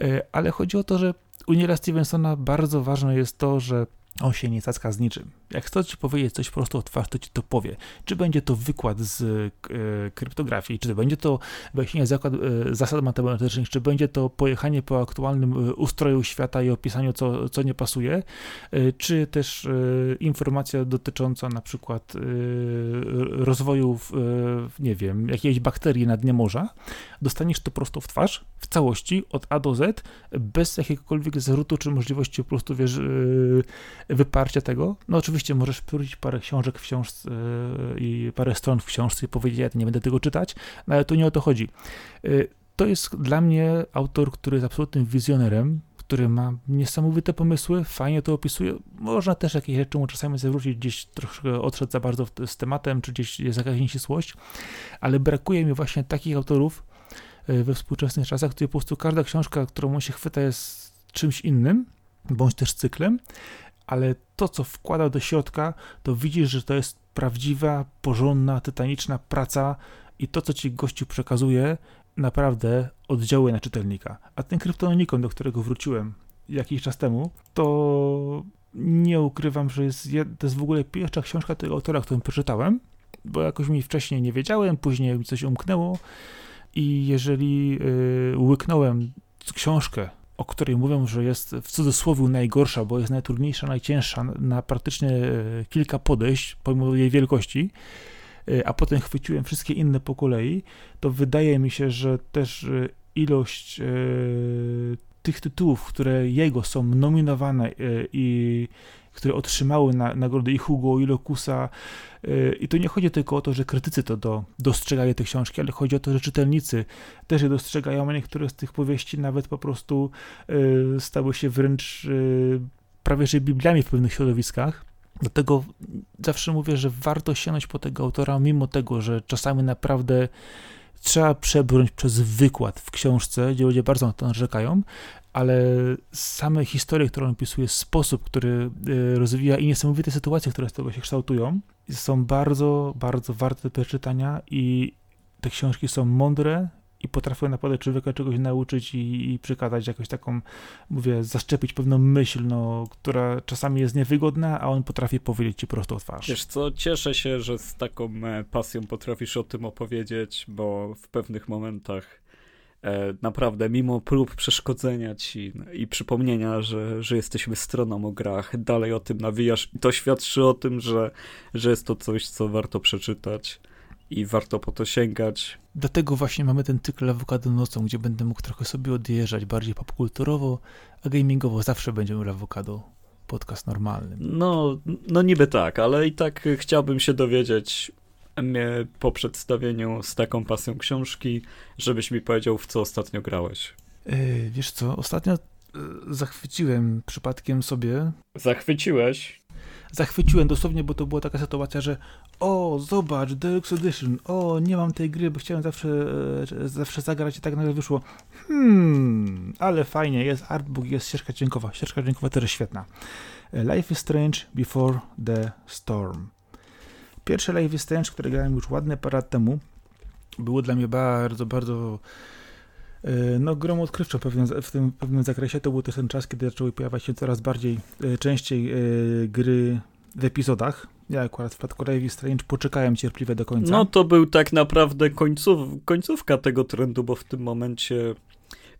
E, ale chodzi o to, że u Neila Stevensona bardzo ważne jest to, że On się nie cacka z niczym. Jak chce ci powiedzieć coś prosto o twarz, to ci to powie. Czy będzie to wykład z e, kryptografii, czy to będzie to wyjaśnienie zakład, e, zasad matematycznych, czy będzie to pojechanie po aktualnym e, ustroju świata i opisaniu, co, co nie pasuje, e, czy też informacja dotycząca na przykład rozwoju, nie wiem, jakiejś bakterii na dnie morza, dostaniesz to prosto w twarz, w całości, od A do Z, bez jakiegokolwiek zarzutu, czy możliwości po prostu, wiesz, wyparcia tego. No oczywiście możesz prócić parę książek w książce i parę stron w książce i powiedzieć, ja nie będę tego czytać, no ale tu nie o to chodzi. Y, to jest dla mnie autor, który jest absolutnym wizjonerem, który ma niesamowite pomysły, fajnie to opisuje. Można też jakieś rzeczy mu czasami zawrócić, gdzieś troszkę odszedł za bardzo z tematem, czy gdzieś jest jakaś nieścisłość, ale brakuje mi właśnie takich autorów y, we współczesnych czasach, gdzie po prostu każda książka, którą on się chwyta jest czymś innym, bądź też cyklem, ale to, co wkłada do środka, to widzisz, że to jest prawdziwa, porządna, tytaniczna praca i to, co ci gościu przekazuje, naprawdę oddziałuje na czytelnika. A ten kryptononikon, do którego wróciłem jakiś czas temu, to nie ukrywam, że jest, to jest w ogóle pierwsza książka tego autora, którą przeczytałem, bo jakoś mi wcześniej nie wiedziałem, później mi coś umknęło i jeżeli yy, łyknąłem książkę o której mówią, że jest w cudzysłowie najgorsza, bo jest najtrudniejsza, najcięższa na praktycznie e, kilka podejść, pomimo jej wielkości, e, a potem chwyciłem wszystkie inne po kolei, to wydaje mi się, że też e, ilość tych tytułów, które jego są nominowane i które otrzymały na, nagrody i Hugo, i Locusa. Y, I tu nie chodzi tylko o to, że krytycy to do, dostrzegają te książki, ale chodzi o to, że czytelnicy też je dostrzegają, a niektóre z tych powieści nawet po prostu y, stały się wręcz y, prawie że bibliami w pewnych środowiskach. Dlatego zawsze mówię, że warto sięgnąć po tego autora, mimo tego, że czasami naprawdę trzeba przebrnąć przez wykład w książce, gdzie ludzie bardzo na to narzekają, ale same historie, które on opisuje, sposób, który y, rozwija i niesamowite sytuacje, które z tego się kształtują, są bardzo, bardzo warte do przeczytania i te książki są mądre i potrafią naprawdę człowieka czegoś nauczyć i, i przekazać jakąś taką, mówię, zaszczepić pewną myśl, no, która czasami jest niewygodna, a on potrafi powiedzieć ci prosto o twarz. Wiesz co, cieszę się, że z taką e, pasją potrafisz o tym opowiedzieć, bo w pewnych momentach E, naprawdę, mimo prób przeszkodzenia ci i przypomnienia, że, że jesteśmy stroną o grach, dalej o tym nawijasz. I to świadczy o tym, że, że jest to coś, co warto przeczytać i warto po to sięgać. Dlatego właśnie mamy ten cykl Awokado nocą, gdzie będę mógł trochę sobie odjeżdżać bardziej popkulturowo, a gamingowo zawsze będziemy Awokado podcast normalny. No, no niby tak, ale i tak chciałbym się dowiedzieć, mnie po przedstawieniu z taką pasją książki, żebyś mi powiedział, w co ostatnio grałeś. Yy, wiesz co, ostatnio yy, zachwyciłem przypadkiem sobie. Zachwyciłeś? Zachwyciłem dosłownie, bo to była taka sytuacja, że o, zobacz, Deluxe Edition, o, nie mam tej gry, bo chciałem zawsze, e, zawsze zagrać i tak nagle wyszło. Hmm, ale fajnie, jest artbook, jest ścieżka dźwiękowa. Ścieżka dźwiękowa też świetna. Life is Strange Before the Storm. Pierwsze Life is Strange, które grałem już ładne parę lat temu, było dla mnie bardzo, bardzo e, no, grą odkrywczą w tym pewnym zakresie. To był też ten czas, kiedy zaczęły pojawiać się coraz bardziej, e, częściej e, gry w epizodach. Ja akurat w przypadku Life is Strange poczekałem cierpliwie do końca. No to był tak naprawdę końców, końcówka tego trendu, bo w tym momencie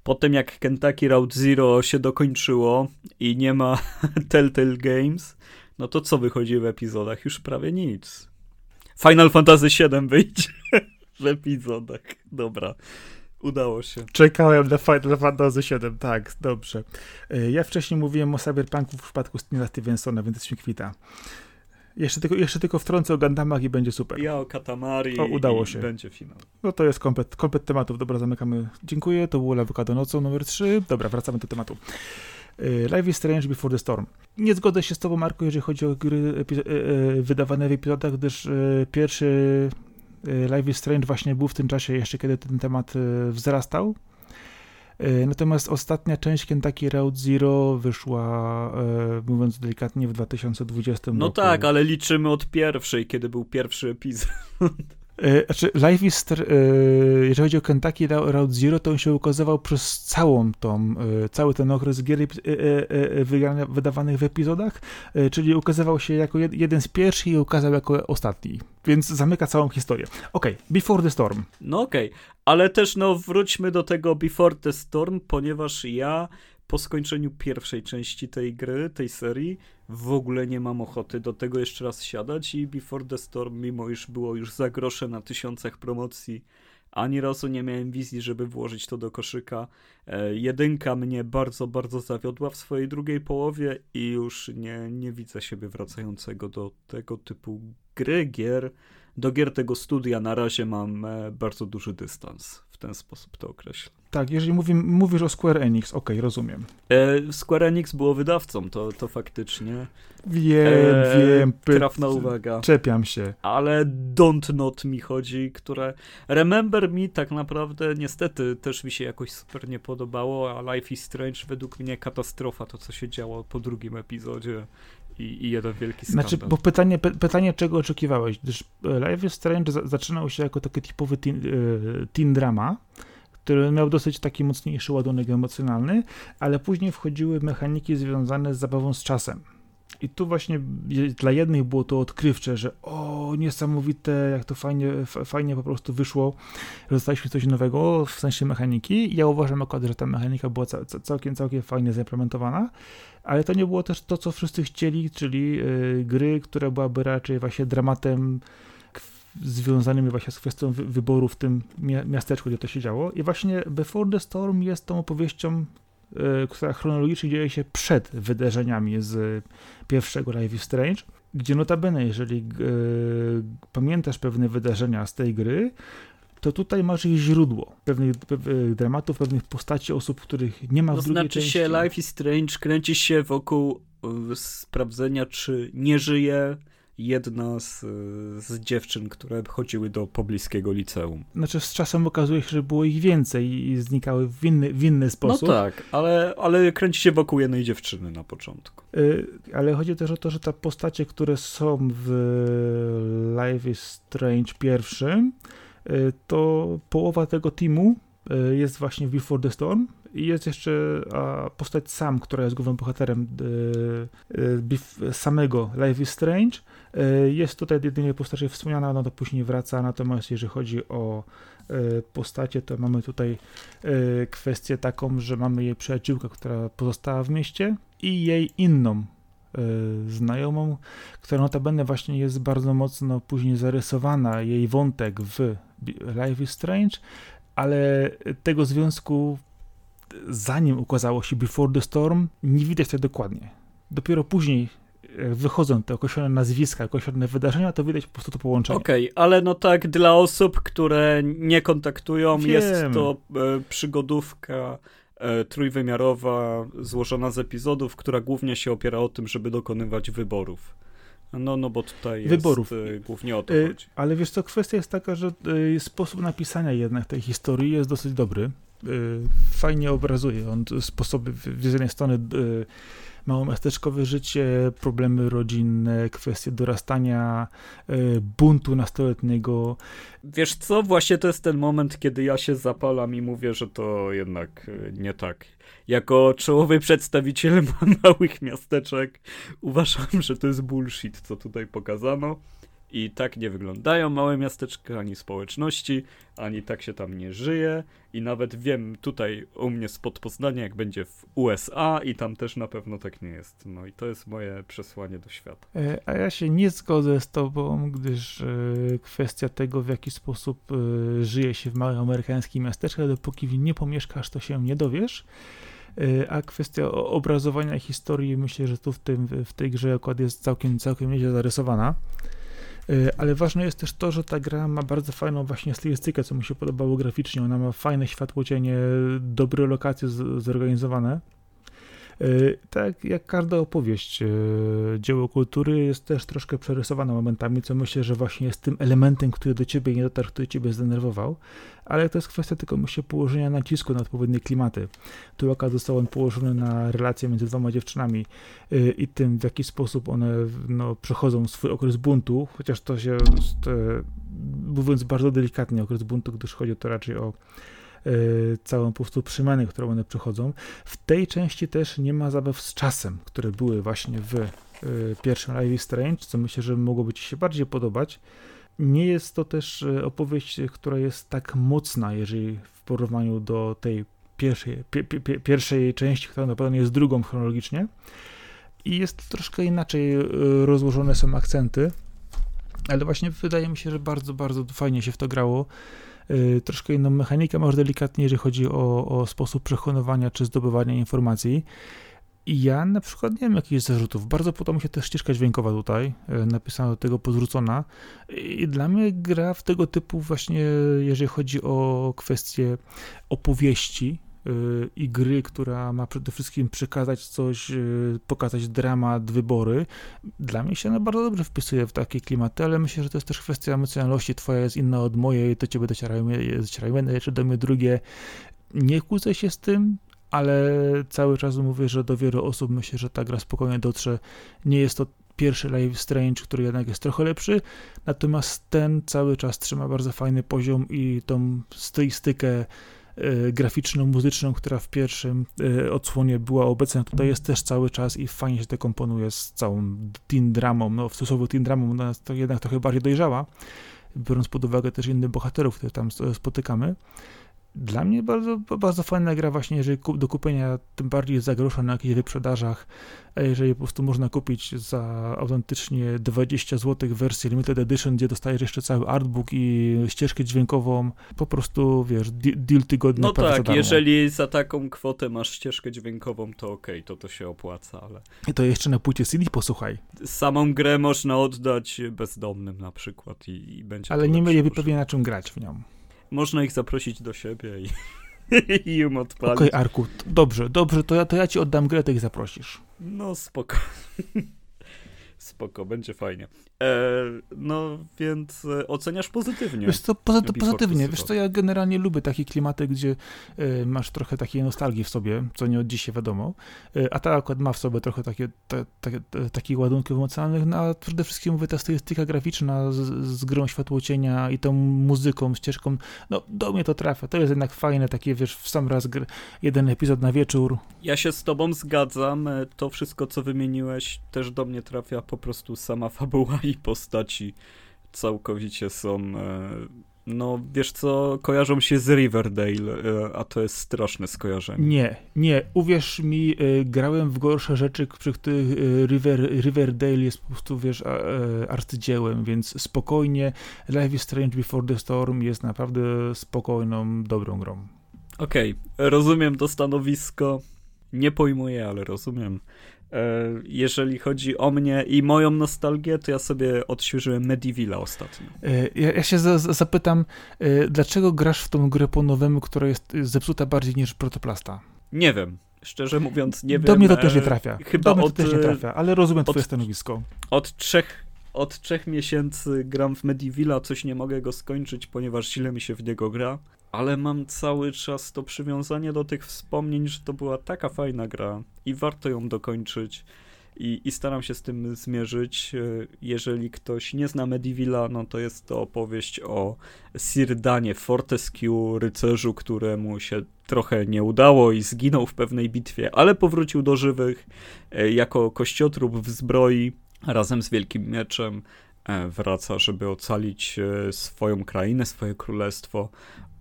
po tym jak Kentucky Route Zero się dokończyło i nie ma Telltale Games, no to co wychodzi w epizodach? Już prawie nic. Final Fantasy VII wyjdzie w epizodach. Dobra. Udało się. Czekałem na Final Fantasy VII, tak, dobrze. E, ja wcześniej mówiłem o Cyberpunku w przypadku Stevena Stevensona, więc jest mi kwita. Jeszcze tylko, jeszcze tylko wtrącę o Gundamach i będzie super. Ja o Katamari o, udało się. będzie finał. No to jest komplet, komplet tematów. Dobra, zamykamy. Dziękuję. To było Lawokado nocą numer 3. Dobra, wracamy do tematu. E, Life is Strange Before the Storm. Nie zgodzę się z tobą, Marku, jeżeli chodzi o gry e, e, wydawane w epizodach, gdyż pierwszy Life is Strange właśnie był w tym czasie jeszcze, kiedy ten temat wzrastał. Natomiast ostatnia część Kentucky Route Zero wyszła, mówiąc delikatnie, w 2020 no roku. No tak, ale liczymy od pierwszej, kiedy był pierwszy epizod. E, znaczy, Life is, e, jeżeli chodzi o Kentucky Route Zero, to on się ukazywał przez całą tą, e, cały ten okres gier wydawanych w epizodach, czyli ukazywał się jako jeden z pierwszych i ukazał jako ostatni, więc zamyka całą historię. Okej, okay, Before the Storm. No okej, okay. ale też no wróćmy do tego Before the Storm, ponieważ ja po skończeniu pierwszej części tej gry, tej serii, w ogóle nie mam ochoty do tego jeszcze raz siadać i Before the Storm, mimo iż było już za grosze na tysiącach promocji, ani razu nie miałem wizji, żeby włożyć to do koszyka. E, jedynka mnie bardzo, bardzo zawiodła w swojej drugiej połowie i już nie, nie widzę siebie wracającego do tego typu gry, gier. Do gier tego studia na razie mam e, bardzo duży dystans. W ten sposób to określę. Tak, jeżeli mówi, mówisz o Square Enix, okej, okay, rozumiem. E, Square Enix było wydawcą, to, to faktycznie. Wiem, e, wiem. Trafna uwaga. Czepiam się. Ale Don't Not mi chodzi, które Remember Me tak naprawdę niestety też mi się jakoś super nie podobało, a Life is Strange według mnie katastrofa, to co się działo po drugim epizodzie i, i jeden wielki skandal. Znaczy, bo pytanie, pytanie czego oczekiwałeś, gdyż Life is Strange zaczynał się jako taki typowy teen, e, teen drama, który miał dosyć taki mocniejszy ładunek emocjonalny, ale później wchodziły mechaniki związane z zabawą z czasem. I tu właśnie dla jednych było to odkrywcze, że o, niesamowite, jak to fajnie, fajnie po prostu wyszło, że dostaliśmy coś nowego w sensie mechaniki. Ja uważam akurat, że ta mechanika była całkiem, całkiem fajnie zaimplementowana, ale to nie było też to, co wszyscy chcieli, czyli yy, gry, która byłaby raczej właśnie dramatem związanymi właśnie z kwestią wyboru w tym miasteczku, gdzie to się działo. I właśnie Before the Storm jest tą opowieścią, e, która chronologicznie dzieje się przed wydarzeniami z pierwszego Life is Strange, gdzie notabene, jeżeli e, pamiętasz pewne wydarzenia z tej gry, to tutaj masz ich źródło pewnych, pewnych dramatów, pewnych postaci osób, których nie ma w to drugiej znaczy części. się Life is Strange kręci się wokół e, sprawdzenia, czy nie żyje jedna z, z dziewczyn, które chodziły do pobliskiego liceum. Znaczy z czasem okazuje się, że było ich więcej i znikały w inny, w inny sposób. No tak, ale, ale kręci się wokół jednej dziewczyny na początku. Yy, ale chodzi też o to, że te postacie, które są w Life is Strange pierwszym, yy, to połowa tego teamu yy, jest właśnie w Before the Storm, i jest jeszcze a, postać Sam, która jest głównym bohaterem y, y, samego Life is Strange. Y, jest tutaj jedynie postać wspomniana, no to później wraca, natomiast jeżeli chodzi o postacie, to mamy tutaj kwestię taką, że mamy jej przyjaciółkę, która pozostała w mieście i jej inną znajomą, która notabene właśnie jest bardzo mocno później zarysowana, jej wątek w Life is Strange, ale tego związku zanim ukazało się Before the Storm, nie widać tak dokładnie. Dopiero później, wychodzą te określone nazwiska, określone wydarzenia, to widać po prostu to połączenie. Okej, okay, ale no tak, dla osób, które nie kontaktują, Wiem. jest to e, przygodówka e, trójwymiarowa, złożona z epizodów, która głównie się opiera o tym, żeby dokonywać wyborów. No, no bo tutaj Wyborów. jest y, głównie o to e, chodzi. Ale wiesz co, kwestia jest taka, że sposób napisania jednak tej historii jest dosyć dobry. Fajnie obrazuje on sposoby, z jednej strony małomiasteczkowe życie, problemy rodzinne, kwestie dorastania, y, buntu nastoletniego. Wiesz co, właśnie to jest ten moment, kiedy ja się zapalam i mówię, że to jednak nie tak. Jako czołowy przedstawiciel małych miasteczek uważam, że to jest bullshit, co tutaj pokazano. I tak nie wyglądają małe miasteczka, ani społeczności, ani tak się tam nie żyje. I nawet wiem tutaj u mnie spod Poznania, jak będzie w USA i tam też na pewno tak nie jest. No i to jest moje przesłanie do świata. E, a ja się nie zgodzę z tobą, gdyż e, kwestia tego, w jaki sposób e, żyje się w małych amerykańskich miasteczkach, dopóki w nie pomieszkasz, to się nie dowiesz. A kwestia obrazowania historii, myślę, że tu w, tym, w tej grze akurat jest całkiem, całkiem nieźle zarysowana. E, ale ważne jest też to, że ta gra ma bardzo fajną właśnie stylistykę, co mi się podobało graficznie. Ona ma fajne światłocienie, dobre lokacje zorganizowane. Tak jak każda opowieść, dzieło kultury jest też troszkę przerysowane momentami, co myślę, że właśnie jest tym elementem, który do ciebie nie dotarł, który ciebie zdenerwował, ale to jest kwestia tylko myślę położenia nacisku na odpowiednie klimaty. Tu akurat został on położony na relacje między dwoma dziewczynami i tym, w jaki sposób one no, przechodzą swój okres buntu, chociaż to się, mówiąc bardzo delikatnie, okres buntu, gdyż chodzi to raczej o y, całą po prostu przemianę, którą one przechodzą. W tej części też nie ma zabaw z czasem, które były właśnie w y, pierwszym Live is Strange, co myślę, że mogłoby Ci się bardziej podobać. Nie jest to też y, opowieść, która jest tak mocna, jeżeli w porównaniu do tej pierwszej, pie, pie, pierwszej części, która na pewno jest drugą chronologicznie. I jest troszkę inaczej rozłożone są akcenty, ale właśnie wydaje mi się, że bardzo, bardzo fajnie się w to grało. Y, troszkę inną mechanikę, może delikatnie, jeżeli chodzi o, o sposób przekonywania czy zdobywania informacji. I ja na przykład nie mam jakichś zarzutów. Bardzo podoba mi się też ścieżka dźwiękowa tutaj, y, napisana do tego pozwrócona. I dla mnie gra w tego typu właśnie, jeżeli chodzi o kwestie opowieści, i gry, która ma przede wszystkim przekazać coś, y, pokazać dramat, wybory, dla mnie się ona bardzo dobrze wpisuje w takie klimaty, ale myślę, że to jest też kwestia emocjonalności. Twoja jest inna od mojej, to ciebie docierają, jedne jeszcze do mnie drugie. Nie kłócę się z tym, ale cały czas mówię, że do wielu osób myślę, że ta gra spokojnie dotrze. Nie jest to pierwszy Live Strange, który jednak jest trochę lepszy, natomiast ten cały czas trzyma bardzo fajny poziom i tą stylistykę E, graficzną, muzyczną, która w pierwszym e, odsłonie była obecna, tutaj jest też cały czas i fajnie się dekomponuje z całą teen dramą, no w stosunku teen dramą ona jest to jednak trochę bardziej dojrzała, biorąc pod uwagę też innych bohaterów, które tam spotykamy. Dla mnie bardzo, bardzo fajna gra właśnie, jeżeli do kupienia tym bardziej za grosza na jakichś wyprzedażach, a jeżeli po prostu można kupić za autentycznie 20 zł wersję Limited Edition, gdzie dostajesz jeszcze cały artbook i ścieżkę dźwiękową, po prostu, wiesz, deal tygodnia No tak, jeżeli za taką kwotę masz ścieżkę dźwiękową, to okej, okay, to to się opłaca, ale... I to jeszcze na płycie CD posłuchaj. Samą grę można oddać bezdomnym na przykład i, i będzie Ale nie mieliby pewnie na czym grać w nią. Można ich zaprosić do siebie i, i im odpalić. Okej, okay, Arku, dobrze, dobrze, to ja, to ja ci oddam grę, to ich zaprosisz. No, spoko. Spoko, będzie fajnie. E, no, więc e, oceniasz pozytywnie. Wiesz co, poza, pozytywnie. Wiesz co, ja generalnie lubię takie klimaty, gdzie e, masz trochę takiej nostalgii w sobie, co nie od dzisiaj wiadomo, e, a ta akurat ma w sobie trochę takie, te, te, te, takich ładunków emocjonalnych, no, a przede wszystkim mówię, ta stylistyka graficzna z, z grą światłocienia i tą muzyką, ścieżką, no do mnie to trafia. To jest jednak fajne, takie wiesz, w sam raz gr, jeden epizod na wieczór. Ja się z tobą zgadzam. To wszystko, co wymieniłeś, też do mnie trafia po prostu sama fabuła i postaci całkowicie są. E, no, wiesz co, kojarzą się z Riverdale, e, a to jest straszne skojarzenie. Nie, nie, uwierz mi, e, grałem w gorsze rzeczy, przy których River, Riverdale jest po prostu, wiesz, arcydziełem, więc spokojnie, Life is Strange Before the Storm jest naprawdę spokojną, dobrą grą. Okej, okay, rozumiem to stanowisko, nie pojmuję, ale rozumiem. E, jeżeli chodzi o mnie i moją nostalgię, to ja sobie odświeżyłem Medivilla ostatnio. E, ja, ja się za, zapytam, e, dlaczego grasz w tą grę po nowemu, która jest zepsuta bardziej niż Protoplasta? Nie wiem. Szczerze mówiąc, nie Do wiem. Do mnie to też nie trafia. Chyba Do mnie od, to też nie trafia, ale rozumiem od, twoje stanowisko. Od trzech, od trzech miesięcy gram w Medivilla, coś nie mogę go skończyć, ponieważ źle mi się w niego gra ale mam cały czas to przywiązanie do tych wspomnień, że to była taka fajna gra i warto ją dokończyć. I, I, staram się z tym zmierzyć. E, jeżeli ktoś nie zna Medivilla, no to jest to opowieść o Sirdanie, Fortescue, rycerzu, któremu się trochę nie udało i zginął w pewnej bitwie, ale powrócił do żywych e, jako kościotrup w zbroi razem z Wielkim Mieczem. E, wraca, żeby ocalić swoją krainę, swoje królestwo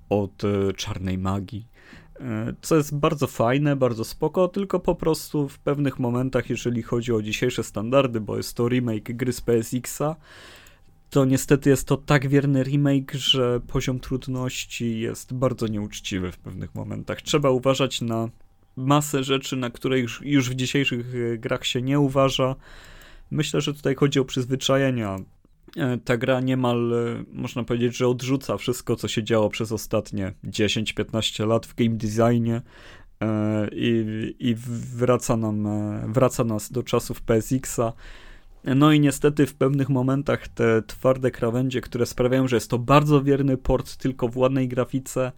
od e, czarnej magii. E, co jest bardzo fajne, bardzo spoko, tylko po prostu w pewnych momentach, jeżeli chodzi o dzisiejsze standardy, bo jest to remake gry z PSX-a, to niestety jest to tak wierny remake, że poziom trudności jest bardzo nieuczciwy w pewnych momentach. Trzeba uważać na masę rzeczy, na które już, już w dzisiejszych e, grach się nie uważa. Myślę, że tutaj chodzi o przyzwyczajenia. E, ta gra niemal, e, można powiedzieć, że odrzuca wszystko, co się działo przez ostatnie 10-15 lat w game designie i, i wraca, nam, wraca nas do czasów PSX-a. No i niestety w pewnych momentach te twarde krawędzie, które sprawiają, że jest to bardzo wierny port tylko w ładnej grafice,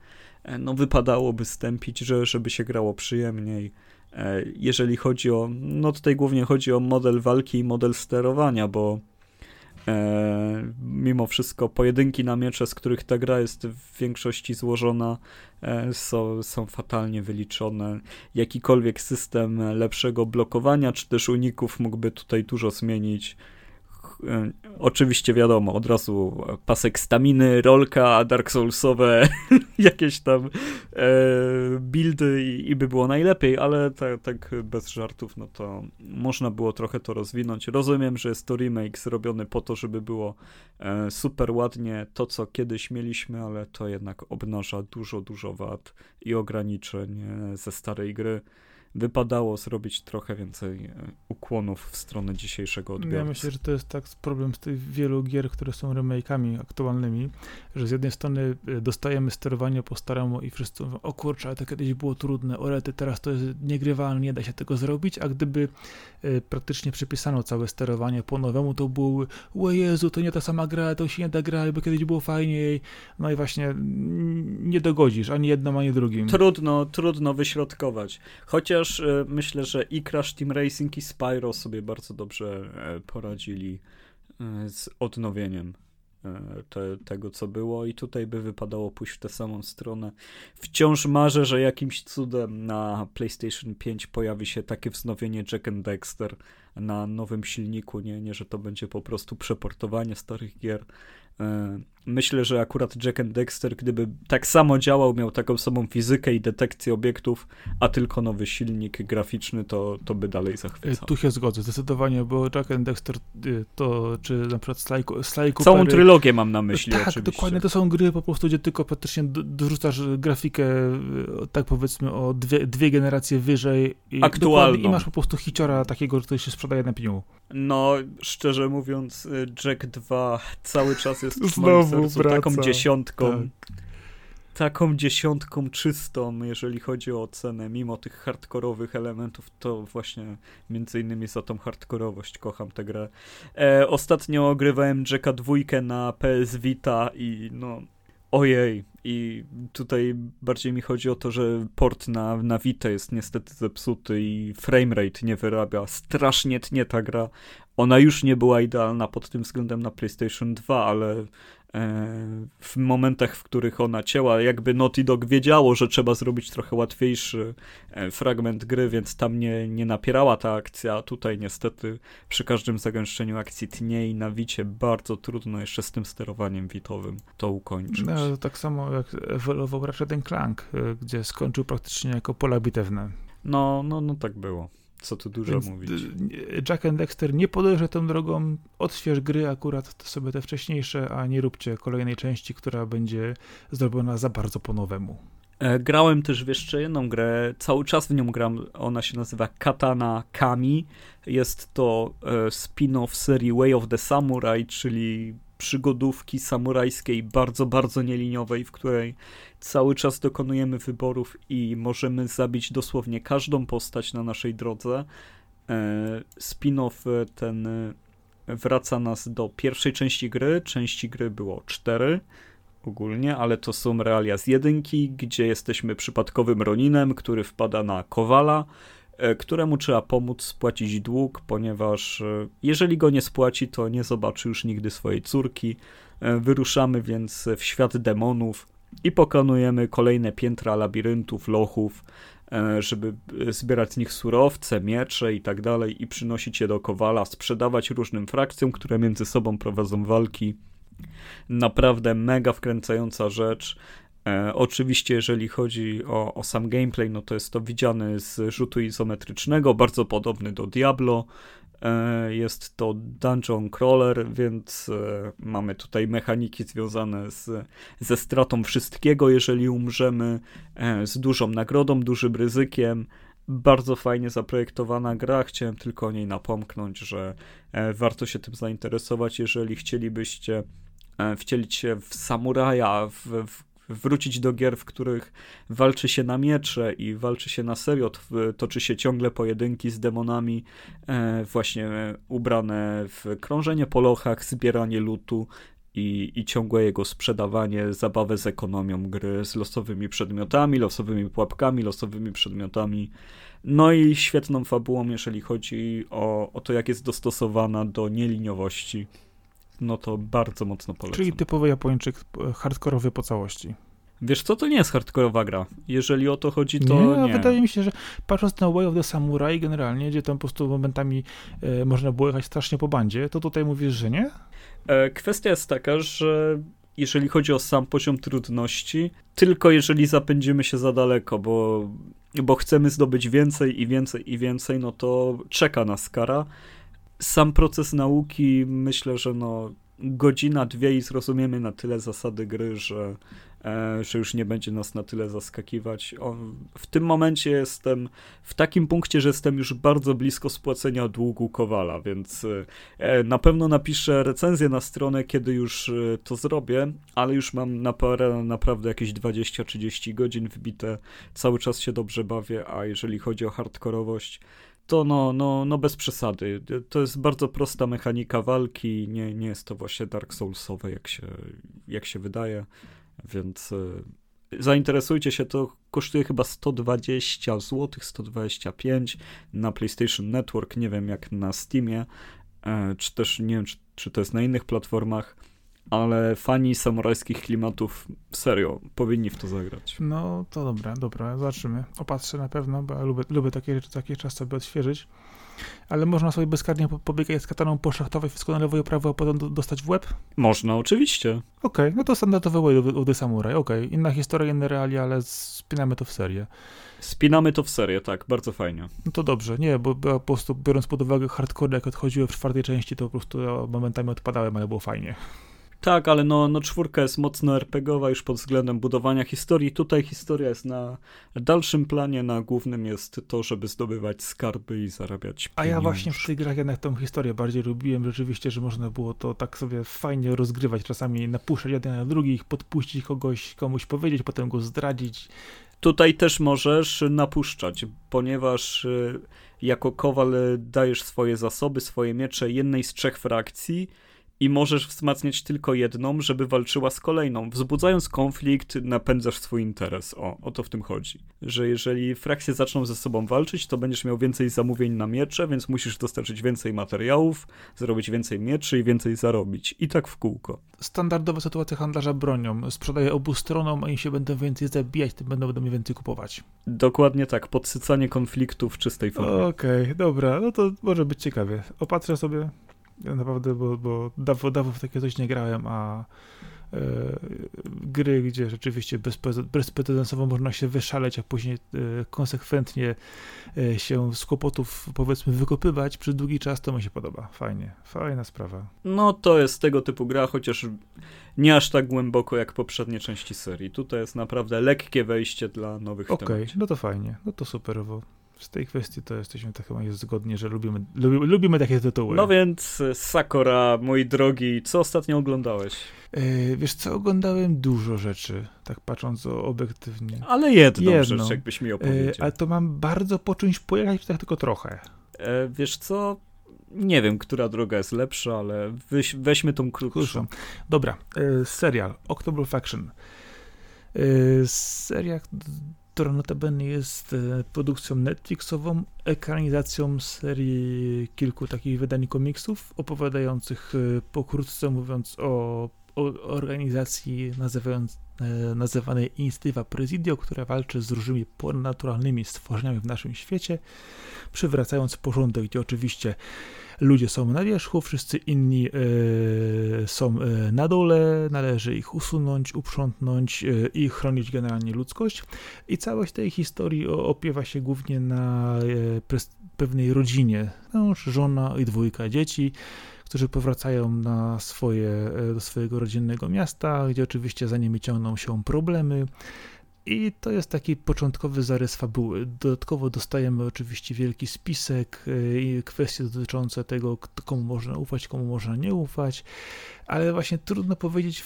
no wypadałoby stępić, że, żeby się grało przyjemniej. E, jeżeli chodzi o, no tutaj głównie chodzi o model walki i model sterowania, bo e, mimo wszystko pojedynki na miecze, z których ta gra jest w większości złożona, e, są, są fatalnie wyliczone. Jakikolwiek system lepszego blokowania czy też uników mógłby tutaj dużo zmienić. E, oczywiście wiadomo, od razu pasek staminy, rolka, Dark Soulsowe, jakieś tam e, buildy i, i, by było najlepiej, ale tak, tak bez żartów, no to można było trochę to rozwinąć. Rozumiem, że jest to remake zrobiony po to, żeby było e, super ładnie to, co kiedyś mieliśmy, ale to jednak obnaża dużo, dużo wad i ograniczeń e, ze starej gry wypadało zrobić trochę więcej e, ukłonów w stronę dzisiejszego odbioru. Ja myślę, że to jest tak problem z tych wielu gier, które są remake'ami aktualnymi, że z jednej strony e, dostajemy sterowanie po staremu i wszyscy mówią, o kurczę, ale to kiedyś było trudne, orety, teraz to jest niegrywalne, nie da się tego zrobić, a gdyby e, praktycznie przypisano całe sterowanie po nowemu, to było, o Jezu, to nie ta sama gra, to się nie da grać, bo kiedyś było fajniej, no i właśnie nie dogodzisz ani jednym, ani drugim. Trudno, trudno wyśrodkować. Chociaż E, myślę, że i Crash Team Racing i Spyro sobie bardzo dobrze e, poradzili e, z odnowieniem te, tego, co było, i tutaj by wypadało pójść w tę samą stronę. Wciąż marzę, że jakimś cudem na PlayStation 5 pojawi się takie wznowienie Jack and Dexter na nowym silniku, nie, nie że to będzie po prostu przeportowanie starych gier. Myślę, że akurat Jack and Dexter, gdyby tak samo działał, miał taką samą fizykę i detekcję obiektów, a tylko nowy silnik graficzny, to, to by dalej zachwycał. Tu się zgodzę, zdecydowanie, bo Jack and Dexter y, to, czy na przykład Sly, Sly Całą Coopery, trylogię mam na myśli Tak, oczywiście. dokładnie, to są gry po prostu, gdzie tylko praktycznie dorzucasz grafikę, y, tak powiedzmy, o dwie, dwie generacje wyżej. I Aktualną. I masz po prostu hiciora takiego, który się sprzedaje na pniu. No, szczerze mówiąc, y, Jack 2 cały czas jest w moim sercu wraca. taką dziesiątką. Tak. Taką dziesiątką czystą, jeżeli chodzi o ocenę, mimo tych hardkorowych elementów, to właśnie między innymi za tą hardkorowość kocham tę grę. E, ostatnio ogrywałem Jacka dwójkę na PS Vita i no ojej, i tutaj bardziej mi chodzi o to, że port na, na Vita jest niestety zepsuty i framerate nie wyrabia. Strasznie tnie ta gra. Ona już nie była idealna pod tym względem na PlayStation 2, ale w momentach, w których ona cięła, jakby Naughty Dog wiedziało, że trzeba zrobić trochę łatwiejszy e, fragment gry, więc tam nie, nie napierała ta akcja, a tutaj niestety przy każdym zagęszczeniu akcji tnie i na wicie bardzo trudno jeszcze z tym sterowaniem witowym to ukończyć. No, tak samo jak ewoluował Ratchet Clank, e, gdzie skończył praktycznie jako pola bitewne. No, no, no tak było. Co tu dużo Więc mówić. Jack and Dexter nie podejrze tą drogą, odśwież gry akurat sobie te wcześniejsze, a nie róbcie kolejnej części, która będzie zrobiona za bardzo po nowemu. E, grałem też w jeszcze jedną grę, cały czas w nią gram, ona się nazywa Katana Kami. Jest to e, spin-off serii Way of the Samurai, czyli przygodówki samurajskiej, bardzo, bardzo nieliniowej, w której cały czas dokonujemy wyborów i możemy zabić dosłownie każdą postać na naszej drodze. E, spin-off ten wraca nas do pierwszej części gry. Części gry było cztery ogólnie, ale to są realia z jedynki, gdzie jesteśmy przypadkowym Roninem, który wpada na Kowala, E, któremu trzeba pomóc spłacić dług, ponieważ e, jeżeli go nie spłaci, to nie zobaczy już nigdy swojej córki. E, wyruszamy więc w świat demonów i pokonujemy kolejne piętra labiryntów, lochów, żeby zbierać z nich surowce, miecze i tak dalej i przynosić je do Kowala, sprzedawać różnym frakcjom, które między sobą prowadzą walki. Naprawdę mega wkręcająca rzecz. E, oczywiście, jeżeli chodzi o, o, sam gameplay, no to jest to widziane z rzutu izometrycznego, bardzo podobny do Diablo. E, jest to dungeon crawler, więc e, mamy tutaj mechaniki związane z, ze stratą wszystkiego, jeżeli umrzemy, e, z dużą nagrodą, dużym ryzykiem. Bardzo fajnie zaprojektowana gra. Chciałem tylko o niej napomknąć, że warto się tym zainteresować, jeżeli chcielibyście wcielić się w samuraja, w, w wrócić do gier, w których walczy się na miecze i walczy się na serio, toczy się ciągle pojedynki z demonami, e, właśnie ubrane w krążenie po lochach, zbieranie lutu i, i ciągłe jego sprzedawanie, zabawę z ekonomią gry, z losowymi przedmiotami, losowymi pułapkami, losowymi przedmiotami. No i świetną fabułą, jeżeli chodzi o, o to, jak jest dostosowana do nieliniowości. No to bardzo mocno polecam. Czyli typowy Japończyk, e, hardkorowy po całości. Wiesz co, to nie jest hardkorowa gra. Jeżeli o to chodzi, to nie. nie. Wydaje mi się, że patrząc na Way of the Samurai generalnie, gdzie tam po prostu momentami e, można było jechać strasznie po bandzie, to tutaj mówisz, że nie? E, kwestia jest taka, że jeżeli chodzi o sam poziom trudności, tylko jeżeli zapędzimy się za daleko, bo, bo chcemy zdobyć więcej i więcej i więcej, no to czeka nas kara. Sam proces nauki, myślę, że no godzina, dwie i zrozumiemy na tyle zasady gry, że, e, że już nie będzie nas na tyle zaskakiwać. O, w tym momencie jestem w takim punkcie, że jestem już bardzo blisko spłacenia długu Kowala, więc e, na pewno napiszę recenzję na stronę, kiedy już e, to zrobię, ale już mam na parę naprawdę jakieś 20-30 godzin wbite, cały czas się dobrze bawię, a jeżeli chodzi o hardkorowość, to no, no, no bez przesady. To jest bardzo prosta mechanika walki, nie, nie jest to właśnie Dark Soulsowe, jak się, jak się wydaje, więc y, zainteresujcie się, to kosztuje chyba 120 zł, 125 na PlayStation Network, nie wiem jak na Steamie, e, czy też nie wiem, czy, czy to jest na innych platformach ale fani samurajskich klimatów serio powinni w to zagrać. No to dobra, dobra, zobaczymy. Opatrzę na pewno, bo ja lubię, lubię takie rzeczy, takie czas sobie odświeżyć. Ale można sobie bezkarnie pobiegać z kataną poszachtowej, wszystko na lewo i prawo, a potem dostać w łeb? Można, oczywiście. Okej, okay, no to standardowe Way of the Samurai, okej. Okay. Inna historia, inne realia, ale spinamy to w serię. Spinamy to w serię, tak, bardzo fajnie. No to dobrze, nie, bo, bo po prostu biorąc pod uwagę hardcore, jak odchodziły w czwartej części, to po prostu momentami odpadałem, ale było fajnie. Tak, ale no, no czwórka jest mocno RPGowa już pod względem budowania historii. Tutaj historia jest na dalszym planie, na głównym jest to, żeby zdobywać skarby i zarabiać pieniądze. A ja właśnie w tych grach jednak tą historię bardziej lubiłem rzeczywiście, że można było to tak sobie fajnie rozgrywać, czasami napuszczać jeden na drugich, podpuścić kogoś, komuś powiedzieć, potem go zdradzić. Tutaj też możesz napuszczać, ponieważ y, jako kowal dajesz swoje zasoby, swoje miecze jednej z trzech frakcji, i możesz wzmacniać tylko jedną, żeby walczyła z kolejną. Wzbudzając konflikt, napędzasz swój interes. O, o to w tym chodzi. Że jeżeli frakcje zaczną ze sobą walczyć, to będziesz miał więcej zamówień na miecze, więc musisz dostarczyć więcej materiałów, zrobić więcej mieczy i więcej zarobić. I tak w kółko. Standardowa sytuacja handlarza bronią. Sprzedaję obu stronom, a im się będą więcej zabijać, tym będą mnie więcej kupować. Dokładnie tak. Podsycanie konfliktu w czystej formie. Okej, okay, dobra. No to może być ciekawie. Opatrzę sobie naprawdę, bo, bo dawno, dawno w takie coś nie grałem, a e, gry, gdzie rzeczywiście bezprecedensowo można się wyszaleć, a później e, konsekwentnie e, się z kłopotów powiedzmy wykopywać przez długi czas, to mi się podoba. Fajnie, fajna sprawa. No to jest tego typu gra, chociaż nie aż tak głęboko jak poprzednie części serii. Tutaj jest naprawdę lekkie wejście dla nowych Okej, okay, no to fajnie, no to super, z tej kwestii to jesteśmy tak chyba zgodni, że lubimy, lubimy, lubimy takie tytuły. No więc Sakura, mój drogi, co ostatnio oglądałeś? Yy, wiesz co, oglądałem dużo rzeczy, tak patrząc obiektywnie. Ale jedną, jedną. rzecz, jakbyś mi e, opowiedział. Yy, ale to mam bardzo po czymś pojechać, tak tylko trochę. Yy, wiesz co, nie wiem, która droga jest lepsza, ale weź, weźmy tą krótszą. Dobra, serial October Faction. serial która notabene jest e, produkcją Netflixową, ekranizacją serii kilku takich wydań komiksów, opowiadających e, pokrótce mówiąc o, o organizacji nazywając, nazywanej Inicjatywa Presidio, która walczy z różnymi ponadnaturalnymi stworzeniami w naszym świecie, przywracając porządek, gdzie oczywiście ludzie są na wierzchu, wszyscy inni e, są e, na dole, należy ich usunąć, uprzątnąć e, i chronić generalnie ludzkość. I całość tej historii opiewa się głównie na pewnej rodzinie, mąż, żona i dwójka dzieci, którzy powracają na swoje, do swojego rodzinnego miasta, gdzie oczywiście za nimi ciągną się problemy, I to jest taki początkowy zarys fabuły. Dodatkowo dostajemy oczywiście wielki spisek, i kwestie dotyczące tego, komu można ufać, komu można nie ufać, ale właśnie trudno powiedzieć,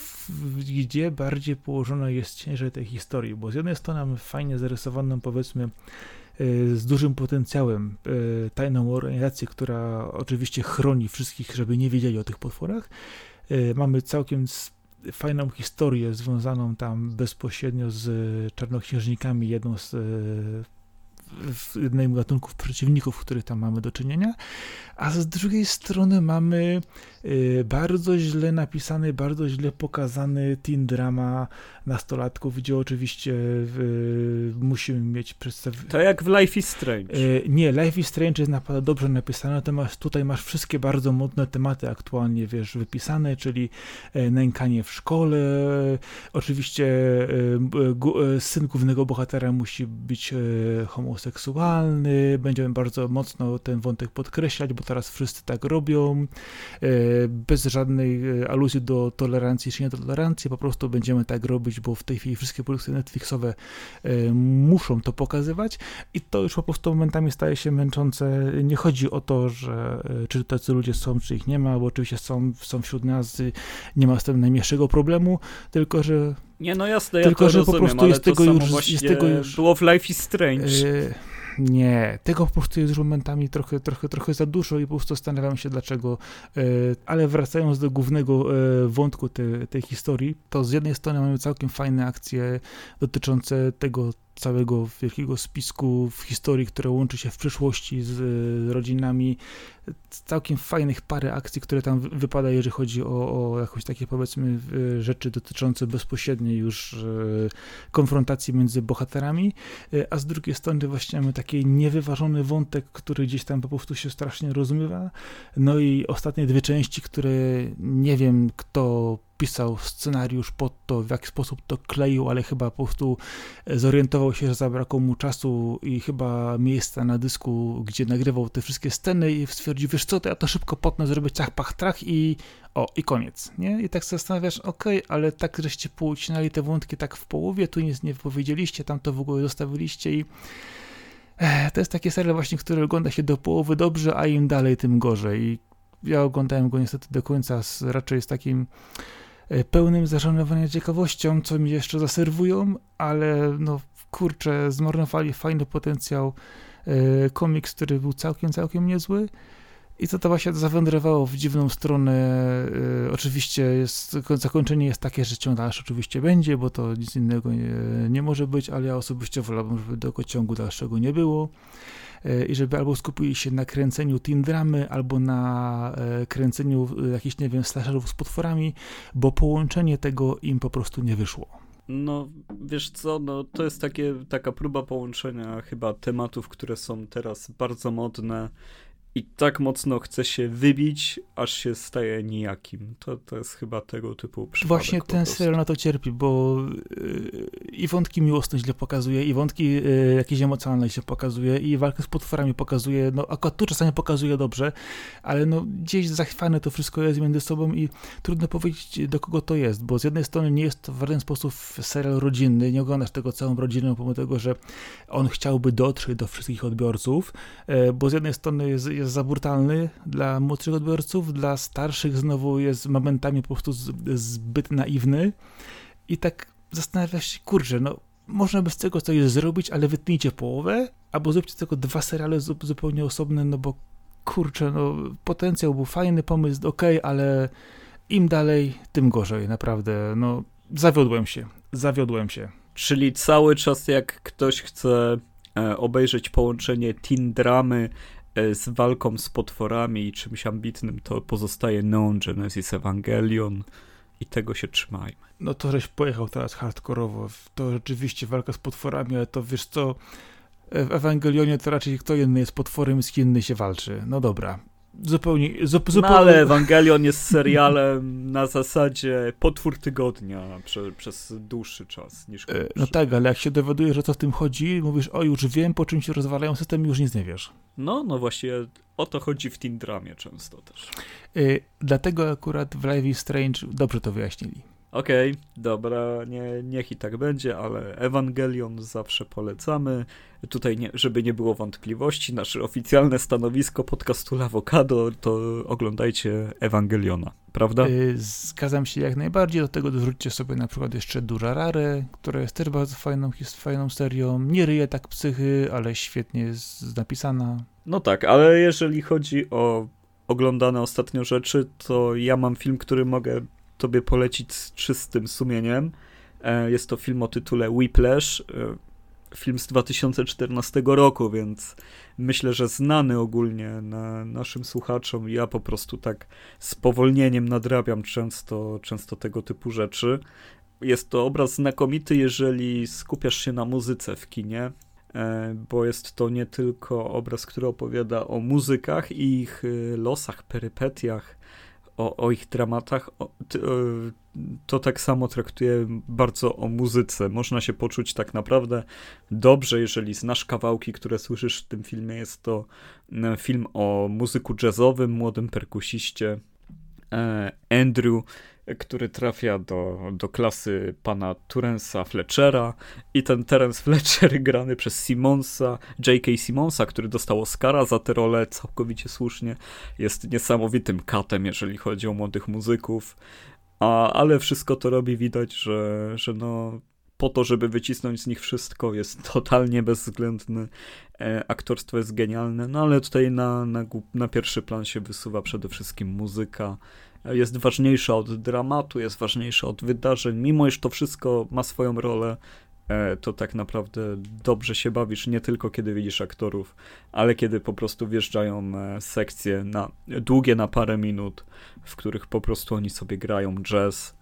gdzie bardziej położona jest ciężar tej historii, bo z jednej strony mamy fajnie zarysowaną, powiedzmy, z dużym potencjałem tajną organizację, która oczywiście chroni wszystkich, żeby nie wiedzieli o tych potworach. Mamy całkiem fajną historię związaną tam bezpośrednio z czarnoksiężnikami, jedną z jednym gatunków przeciwników, których tam mamy do czynienia, a z drugiej strony mamy y, bardzo źle napisany, bardzo źle pokazany teen drama nastolatków, gdzie oczywiście musimy mieć przedstawienie. To jak w Life is Strange. Y, nie, Life is Strange jest naprawdę dobrze napisane, natomiast tutaj masz wszystkie bardzo modne tematy aktualnie, wiesz, wypisane, czyli nękanie w szkole, oczywiście syn głównego bohatera musi być homoseksualny, będziemy bardzo mocno ten wątek podkreślać, bo teraz wszyscy tak robią, e, bez żadnej e, aluzji do tolerancji czy nietolerancji, po prostu będziemy tak robić, bo w tej chwili wszystkie produkcje Netflixowe e, muszą to pokazywać. I to już po prostu momentami staje się męczące. Nie chodzi o to, że czy tacy ludzie są, czy ich nie ma, bo oczywiście są, są wśród nas, nie ma z tym najmniejszego problemu, tylko że nie, no jasne, ja Tylko, że rozumiem, po prostu jest tego, już, jest tego już. Było w Life is Strange. Yy, nie, tego po prostu jest momentami trochę, trochę, trochę za dużo i po prostu zastanawiam się dlaczego. E, ale wracając do głównego e, wątku te, tej historii, to z jednej strony mamy całkiem fajne akcje dotyczące tego, całego wielkiego spisku w historii, które łączy się w przyszłości z rodzinami. Całkiem fajnych parę akcji, które tam wypada, jeżeli chodzi o, o jakieś takie powiedzmy rzeczy dotyczące bezpośredniej już e, konfrontacji między bohaterami, e, a z drugiej strony właśnie mamy taki niewyważony wątek, który gdzieś tam po prostu się strasznie rozmywa. No i ostatnie dwie części, które nie wiem kto pisał scenariusz pod to, w jaki sposób to kleił, ale chyba po prostu zorientował się, że zabrakło mu czasu i chyba miejsca na dysku, gdzie nagrywał te wszystkie sceny i stwierdził, wiesz co, to ja to szybko potnę, zrobię ciach, pach, trach i o, i koniec, nie? I tak się zastanawiasz, okej, okay, ale tak żeście poucinali te wątki tak w połowie, tu nic nie powiedzieliście, tam to w ogóle zostawiliście i e, to jest taki serial właśnie, który ogląda się do połowy dobrze, a im dalej, tym gorzej. I ja oglądałem go niestety do końca z, raczej z takim E, pełnym zażenowania ciekawością, co mi jeszcze zaserwują, ale no kurczę, zmarnowali fajny potencjał. E, komiks, który był całkiem, całkiem niezły. I to to właśnie zawędrowało w dziwną stronę. E, oczywiście jest, zakończenie jest takie, że ciąg dalszy oczywiście będzie, bo to nic innego nie, nie może być, ale ja osobiście wolałbym, żeby tego ciągu dalszego nie było. E, i żeby albo skupili się na kręceniu teen dramy, albo na e, kręceniu jakichś, nie wiem, slasherów z potworami, bo połączenie tego im po prostu nie wyszło. No, wiesz co, no to jest takie, taka próba połączenia chyba tematów, które są teraz bardzo modne i tak mocno chce się wybić, aż się staje nijakim. To, to jest chyba tego typu przypadek. Właśnie ten serial na to cierpi, bo yy, i wątki miłosne źle pokazuje, i wątki yy, jakieś emocjonalne się pokazuje, i walkę z potworami pokazuje, no akurat tu czasami pokazuje dobrze, ale no gdzieś zachwane to wszystko jest między sobą i trudno powiedzieć do kogo to jest, bo z jednej strony nie jest to w żaden sposób serial rodzinny, nie oglądasz tego całą rodziną, pomimo tego, że on chciałby dotrzeć do wszystkich odbiorców, yy, bo z jednej strony jest, jest za brutalny dla młodszych odbiorców, dla starszych znowu jest momentami po prostu zbyt naiwny i tak zastanawiasz się, kurczę, no można by z tego coś zrobić, ale wytnijcie połowę, albo zróbcie tylko dwa seriale zupełnie osobne, no bo kurczę, no potencjał był fajny, pomysł ok, ale im dalej, tym gorzej, naprawdę, no zawiodłem się, zawiodłem się. Czyli cały czas jak ktoś chce e, obejrzeć połączenie teen dramy z walką z potworami i czymś ambitnym, to pozostaje Neon Genesis Evangelion i tego się trzymajmy. No to żeś pojechał teraz hardkorowo. To rzeczywiście walka z potworami, ale to wiesz co, w Ewangelionie to raczej kto inny jest potworem, z kim inny się walczy. No dobra, zupełnie... zupełnie... No ale Ewangelion jest serialem na zasadzie potwór tygodnia prze, przez dłuższy czas niż krótszy. No tak, ale jak się dowiadujesz, że co w tym chodzi, mówisz, o już wiem, po czym się rozwalają system już nic nie wiesz. No, no właśnie o to chodzi w Teen Dramie często też. Yy, dlatego akurat w Live is Strange dobrze to wyjaśnili. Okej, okay, dobra, nie, niech i tak będzie, ale Ewangelion zawsze polecamy. Tutaj, nie, żeby nie było wątpliwości, nasze oficjalne stanowisko podcastu Lawokado to oglądajcie Ewangeliona, prawda? Yy, zgadzam się jak najbardziej, do tego dorzućcie sobie na przykład jeszcze Durarare, która jest też bardzo fajną, fajną serią. Nie ryje tak psychy, ale świetnie jest napisana. No tak, ale jeżeli chodzi o oglądane ostatnio rzeczy, to ja mam film, który mogę tobie polecić z czystym sumieniem. E, jest to film o tytule Whiplash, e, film z 2014 roku, więc myślę, że znany ogólnie na naszym słuchaczom. Ja po prostu tak z powolnieniem nadrabiam często, często tego typu rzeczy. Jest to obraz znakomity, jeżeli skupiasz się na muzyce w kinie, e, bo jest to nie tylko obraz, który opowiada o muzykach i ich losach, perypetiach, o, o ich dramatach, o, e, to tak samo traktuje bardzo o muzyce. Można się poczuć tak naprawdę dobrze, jeżeli znasz kawałki, które słyszysz w tym filmie. Jest to e, film o muzyku jazzowym, młodym perkusiście e, Andrew, który trafia do, do klasy pana Turensa Fletchera i ten Terence Fletcher grany przez Simonsa, J.K. Simonsa, który dostał Oscara za tę rolę całkowicie słusznie, jest niesamowitym katem, jeżeli chodzi o młodych muzyków, a, ale wszystko to robi widać, że, że no po to, żeby wycisnąć z nich wszystko, jest totalnie bezwzględny. E, aktorstwo jest genialne, no ale tutaj na, na, na pierwszy plan się wysuwa przede wszystkim muzyka, jest ważniejsza od dramatu, jest ważniejsza od wydarzeń, mimo iż to wszystko ma swoją rolę, e, to tak naprawdę dobrze się bawisz, nie tylko kiedy widzisz aktorów, ale kiedy po prostu wjeżdżają e, sekcje na, długie na parę minut, w których po prostu oni sobie grają jazz,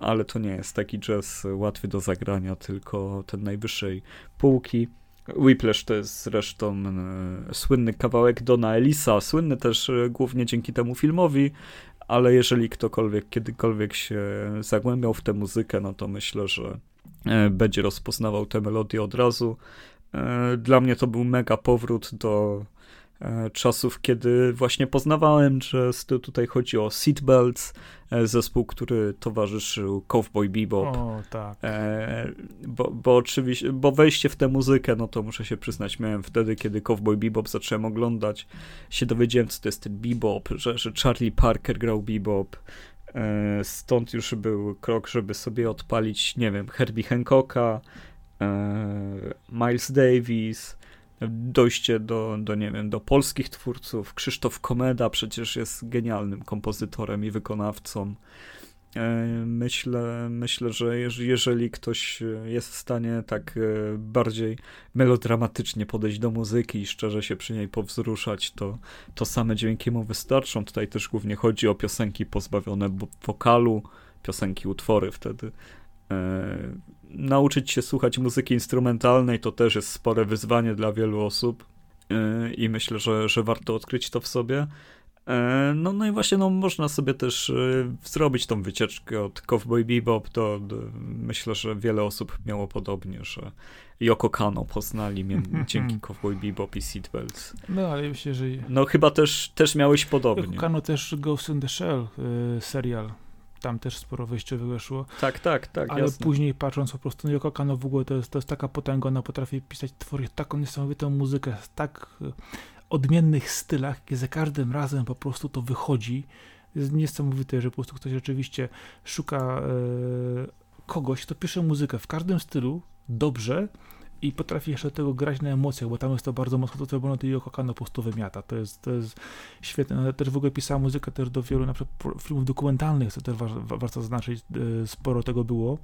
ale to nie jest taki jazz łatwy do zagrania, tylko ten najwyższej półki. Whiplash to jest zresztą e, słynny kawałek Dona Elisa, słynny też głównie dzięki temu filmowi, ale jeżeli ktokolwiek kiedykolwiek się zagłębiał w tę muzykę, no to myślę, że e, będzie rozpoznawał tę melodię od razu. E, dla mnie to był mega powrót do czasów, kiedy właśnie poznawałem jazz. To tutaj chodzi o Seatbelts, e, zespół, który towarzyszył Cowboy Bebop. O, tak. E, bo, bo oczywiście, bo wejście w tę muzykę, no to muszę się przyznać, miałem wtedy, kiedy Cowboy Bebop zacząłem oglądać, się dowiedziałem, co to jest ten bebop, że, że Charlie Parker grał bebop. Stąd już był krok, żeby sobie odpalić, nie wiem, Herbie Hancocka, Miles Davis, dojście do, do, nie wiem, do polskich twórców. Krzysztof Komeda przecież jest genialnym kompozytorem i wykonawcą. E, myślę, myślę, że jeżeli ktoś jest w stanie tak e, bardziej melodramatycznie podejść do muzyki i szczerze się przy niej powzruszać, to, to same dźwięki mu wystarczą. Tutaj też głównie chodzi o piosenki pozbawione wokalu, piosenki, utwory wtedy. E, nauczyć się słuchać muzyki instrumentalnej to też jest spore wyzwanie dla wielu osób e, i myślę, że, że warto odkryć to w sobie. E, no, no i właśnie no, można sobie też zrobić tą wycieczkę od Cowboy Bebop, to, myślę, że wiele osób miało podobnie, że Yoko Kano poznali dzięki Cowboy Bebop i Seatbelts. No, ale myślę, że... No chyba też, też miałeś podobnie. Yoko Kano też Ghost in the Shell serial tam też sporo wyjściowych wyszło. Tak, tak, tak. Ale jasne. później patrząc po prostu na Yoko Kano w ogóle to jest, to jest taka potęga, ona potrafi pisać, tworzyć taką niesamowitą muzykę w tak e, odmiennych stylach, gdzie za każdym razem po prostu to wychodzi. Jest niesamowite, że po prostu ktoś rzeczywiście szuka e, kogoś, kto pisze muzykę w każdym stylu, dobrze, i potrafi jeszcze tego grać na emocjach, bo tam jest to bardzo mocno to robione, to Yoko Kano po prostu wymiata. To jest, to jest świetne. Też w ogóle pisała muzykę też do wielu na przykład filmów dokumentalnych, co też wa warto zaznaczyć, e, sporo tego było.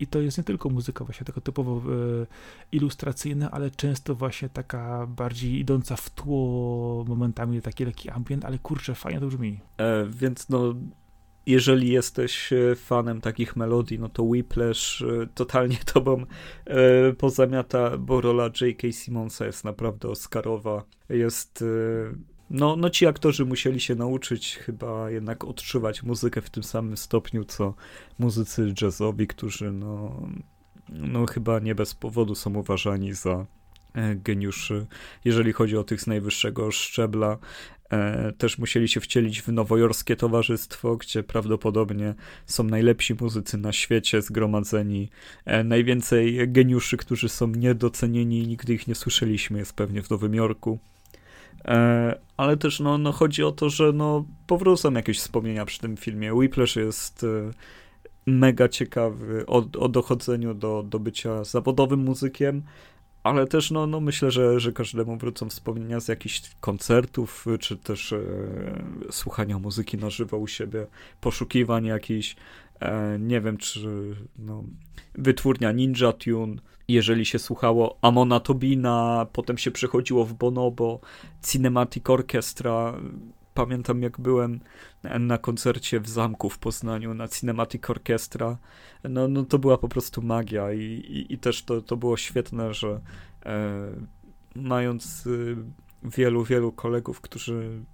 I to jest nie tylko muzyka właśnie taka typowo e, ilustracyjna, ale często właśnie taka bardziej idąca w tło, momentami taki lekki ambient, ale kurczę, fajnie to brzmi. E, więc no jeżeli jesteś e, fanem takich melodii, no to Whiplash e, totalnie tobą e, pozamiata, bo rola J.K. Simonsa jest naprawdę oscarowa. Jest... No, no ci aktorzy musieli się nauczyć chyba jednak odczuwać muzykę w tym samym stopniu, co muzycy jazzowi, którzy no, no chyba nie bez powodu są uważani za geniuszy, jeżeli chodzi o tych z najwyższego szczebla. E, też musieli się wcielić w nowojorskie towarzystwo, gdzie prawdopodobnie są najlepsi muzycy na świecie zgromadzeni. E, najwięcej geniuszy, którzy są niedocenieni i nigdy ich nie słyszeliśmy, jest pewnie w Nowym Jorku. E, ale też no, no chodzi o to, że no, powrócą jakieś wspomnienia przy tym filmie. Whiplash jest mega ciekawy o, o dochodzeniu do, do bycia zawodowym muzykiem, ale też no, no myślę, że, że każdemu wrócą wspomnienia z jakichś koncertów, czy też e, słuchania muzyki na żywo u siebie, poszukiwań jakichś, e, nie wiem, czy no, wytwórnia Ninja Tune, jeżeli się słuchało Amona Tobina, potem się przechodziło w Bonobo, Cinematic Orchestra, pamiętam jak byłem na koncercie w zamku w Poznaniu na Cinematic Orchestra, no, no to była po prostu magia i, i, i też to, to było świetne, że e, mając y, wielu, wielu kolegów, którzy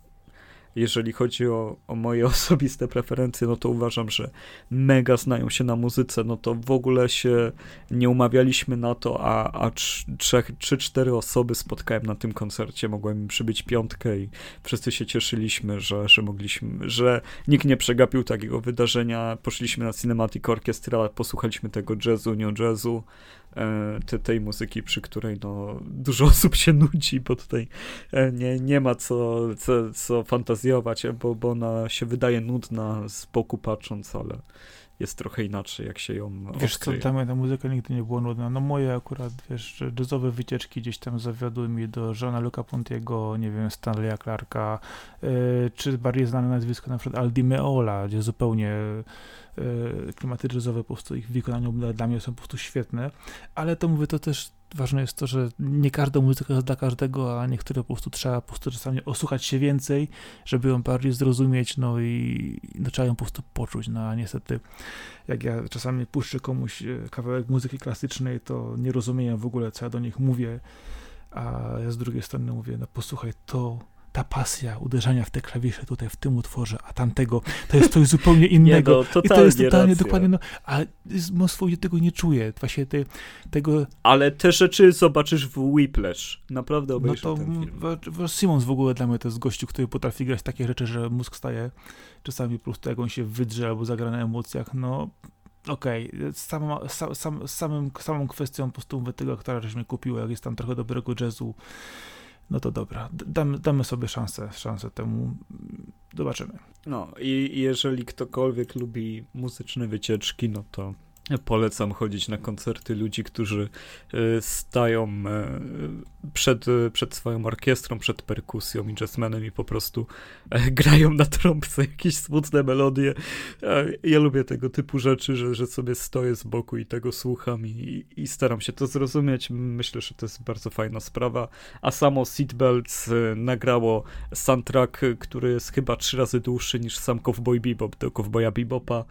jeżeli chodzi o, o moje osobiste preferencje, no to uważam, że mega znają się na muzyce, no to w ogóle się nie umawialiśmy na to, a, a trzech, trzy, cztery osoby spotkałem na tym koncercie, mogłem przybyć piątkę i wszyscy się cieszyliśmy, że, że mogliśmy, że nikt nie przegapił takiego wydarzenia, poszliśmy na Cinematic Orchestra, posłuchaliśmy tego jazzu, new jazzu, te, tej muzyki, przy której no, dużo osób się nudzi, bo tutaj e, nie, nie ma co, co, co fantazjować, bo, bo ona się wydaje nudna z boku patrząc, ale jest trochę inaczej, jak się ją Wiesz odkryje. co, tam ta muzyka nigdy nie była nudna. No moje akurat, wiesz, jazzowe wycieczki gdzieś tam zawiodły mi do Jeana Luca Pontiego, nie wiem, Stanleya Clarka, yy, czy bardziej znane nazwisko na przykład Aldi Meola, gdzie zupełnie klimaty jazzowe po prostu ich wykonaniu dla mnie są po prostu świetne, ale to mówię, to też ważne jest to, że nie każda muzyka jest dla każdego, a niektóre po prostu trzeba po prostu czasami osłuchać się więcej, żeby ją bardziej zrozumieć, no i no, trzeba ją po prostu poczuć, no a niestety jak ja czasami puszczę komuś e, kawałek muzyki klasycznej, to nie rozumieją w ogóle, co ja do nich mówię, a ja z drugiej strony mówię, no posłuchaj, to ta pasja uderzania w te klawisze tutaj w tym utworze, a tamtego, to jest coś zupełnie innego. Nie, no, I to jest totalnie racja. dokładnie, no, a mnóstwo ludzi tego nie czuje. Właśnie te, tego... Ale te rzeczy zobaczysz w Whiplash. Naprawdę obejrzysz no to ten film. Simons w ogóle dla mnie to jest gościu, który potrafi grać takie rzeczy, że mózg staje czasami po prostu jak on się wydrze albo zagra na emocjach, no okej, okay. Sama, sam, samym, samą kwestią po prostu tego aktora, żeśmy kupiły, jak jest tam trochę dobrego jazzu, no to dobra, damy, damy sobie szansę, szansę temu, zobaczymy. No i jeżeli ktokolwiek lubi muzyczne wycieczki, no to Polecam chodzić na koncerty ludzi, którzy e, stają e, przed, przed swoją orkiestrą, przed perkusją i jazzmenem i po prostu e, grają na trąbce jakieś smutne melodie. Ja lubię tego typu rzeczy, że, że sobie stoję z boku i tego słucham i, i staram się to zrozumieć. Myślę, że to jest bardzo fajna sprawa. A samo Seatbelts nagrało soundtrack, który jest chyba trzy razy dłuższy niż sam Cowboy Bebop do Cowboya Bebopa.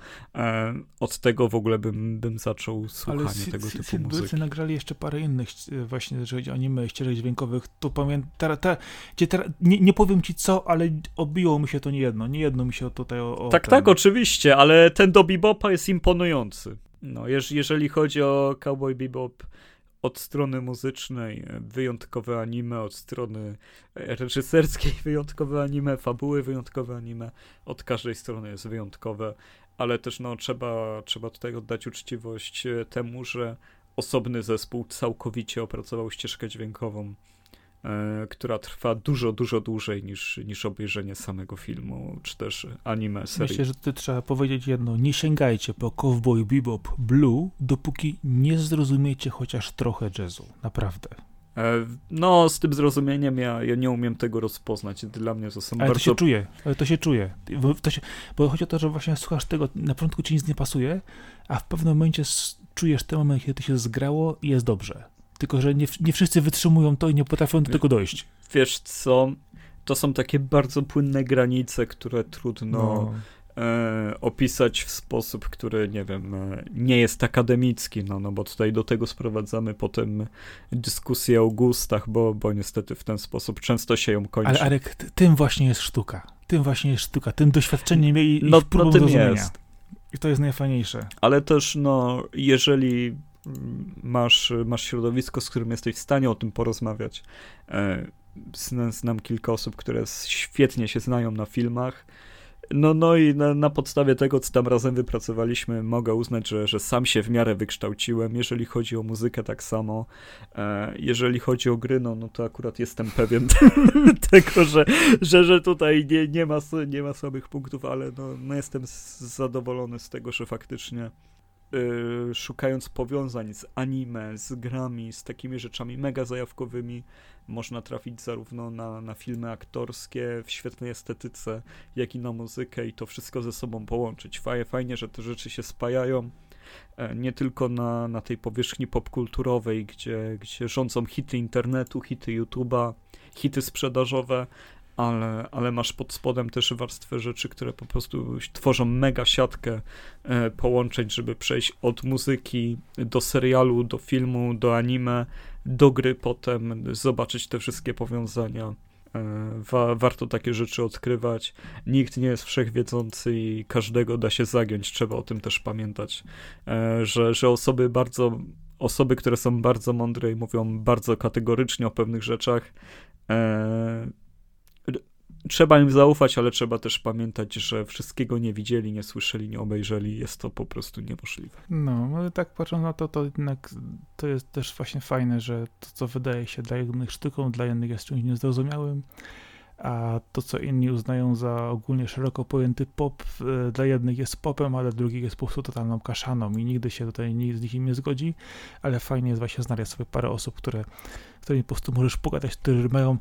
Od tego w ogóle bym bym zaczął słuchanie Ale tego typu muzyki. Ale nagrali jeszcze parę innych właśnie, jeżeli chodzi o anime, ścieżek dźwiękowych, to pamiętam, nie, nie powiem ci co, ale obiło mi się to nie jedno, nie jedno mi się tutaj o, o Tak, ten... tak, oczywiście, ale ten do Bebopa jest imponujący. No, jeż, jeżeli chodzi o Cowboy Bebop, od strony muzycznej wyjątkowe anime, od strony reżyserskiej wyjątkowe anime, fabuły wyjątkowe anime, od każdej strony jest wyjątkowe ale też no, trzeba, trzeba tutaj oddać uczciwość e, temu, że osobny zespół całkowicie opracował ścieżkę dźwiękową, e, która trwa dużo, dużo dłużej niż, niż obejrzenie samego filmu, czy też anime serii. Myślę, że ty trzeba powiedzieć jedno, nie sięgajcie po Cowboy Bebop Blue, dopóki nie zrozumiecie chociaż trochę jazzu, naprawdę. E, no, z tym zrozumieniem ja, ja nie umiem tego rozpoznać. Dla mnie to są ale bardzo... to się czuje, ale to się czuje. To się, bo chodzi o to, że właśnie słuchasz tego, na początku ci nic nie pasuje, a w pewnym momencie czujesz ten moment, kiedy to się zgrało i jest dobrze. Tylko, że nie, nie wszyscy wytrzymują to i nie potrafią do tego dojść. Wiesz co, to są takie bardzo płynne granice, które trudno... No opisać w sposób, który, nie wiem, e, nie jest akademicki, no, no bo tutaj do tego sprowadzamy potem dyskusję o gustach, bo, bo niestety w ten sposób często się ją kończy. Ale Arek, tym właśnie jest sztuka. Tym właśnie jest sztuka, tym doświadczeniem i, i no, próbą no, tym zrozumienia. Jest. I to jest najfajniejsze. Ale też, no, jeżeli masz, masz środowisko, z którym jesteś w stanie o tym porozmawiać, e, znam kilka osób, które świetnie się znają na filmach. No, no i na, na, podstawie tego, co tam razem wypracowaliśmy, mogę uznać, że, że sam się w miarę wykształciłem. Jeżeli chodzi o muzykę, tak samo. E, jeżeli chodzi o gry, no, no to akurat jestem pewien tego, że, że, że tutaj nie, nie, ma, nie ma słabych punktów, ale no, no jestem zadowolony z tego, że faktycznie y, szukając powiązań z anime, z grami, z takimi rzeczami mega zajawkowymi, można trafić zarówno na, na filmy aktorskie w świetnej estetyce, jak i na muzykę i to wszystko ze sobą połączyć. Fajnie, fajnie że te rzeczy się spajają e, nie tylko na, na tej powierzchni popkulturowej, gdzie, gdzie rządzą hity internetu, hity YouTube'a, hity sprzedażowe, ale, ale masz pod spodem też warstwę rzeczy, które po prostu tworzą mega siatkę e, połączeń, żeby przejść od muzyki do serialu, do filmu, do anime, do gry potem, zobaczyć te wszystkie powiązania. E, wa warto takie rzeczy odkrywać. Nikt nie jest wszechwiedzący i każdego da się zagiąć. Trzeba o tym też pamiętać, e, że, że osoby bardzo, osoby, które są bardzo mądre i mówią bardzo kategorycznie o pewnych rzeczach, trzeba im zaufać, ale trzeba też pamiętać, że wszystkiego nie widzieli, nie słyszeli, nie obejrzeli. Jest to po prostu niemożliwe. No, ale tak patrząc na to, to jednak to jest też właśnie fajne, że to, co wydaje się dla jednych sztuką, dla innych jest czymś niezrozumiałym, a to, co inni uznają za ogólnie szeroko pojęty pop, e, dla jednych jest popem, ale dla drugich jest po prostu totalną kaszaną i nigdy się tutaj nikt z nich nie zgodzi, ale fajnie jest właśnie znaleźć sobie parę osób, które, którymi po prostu możesz pogadać, które mają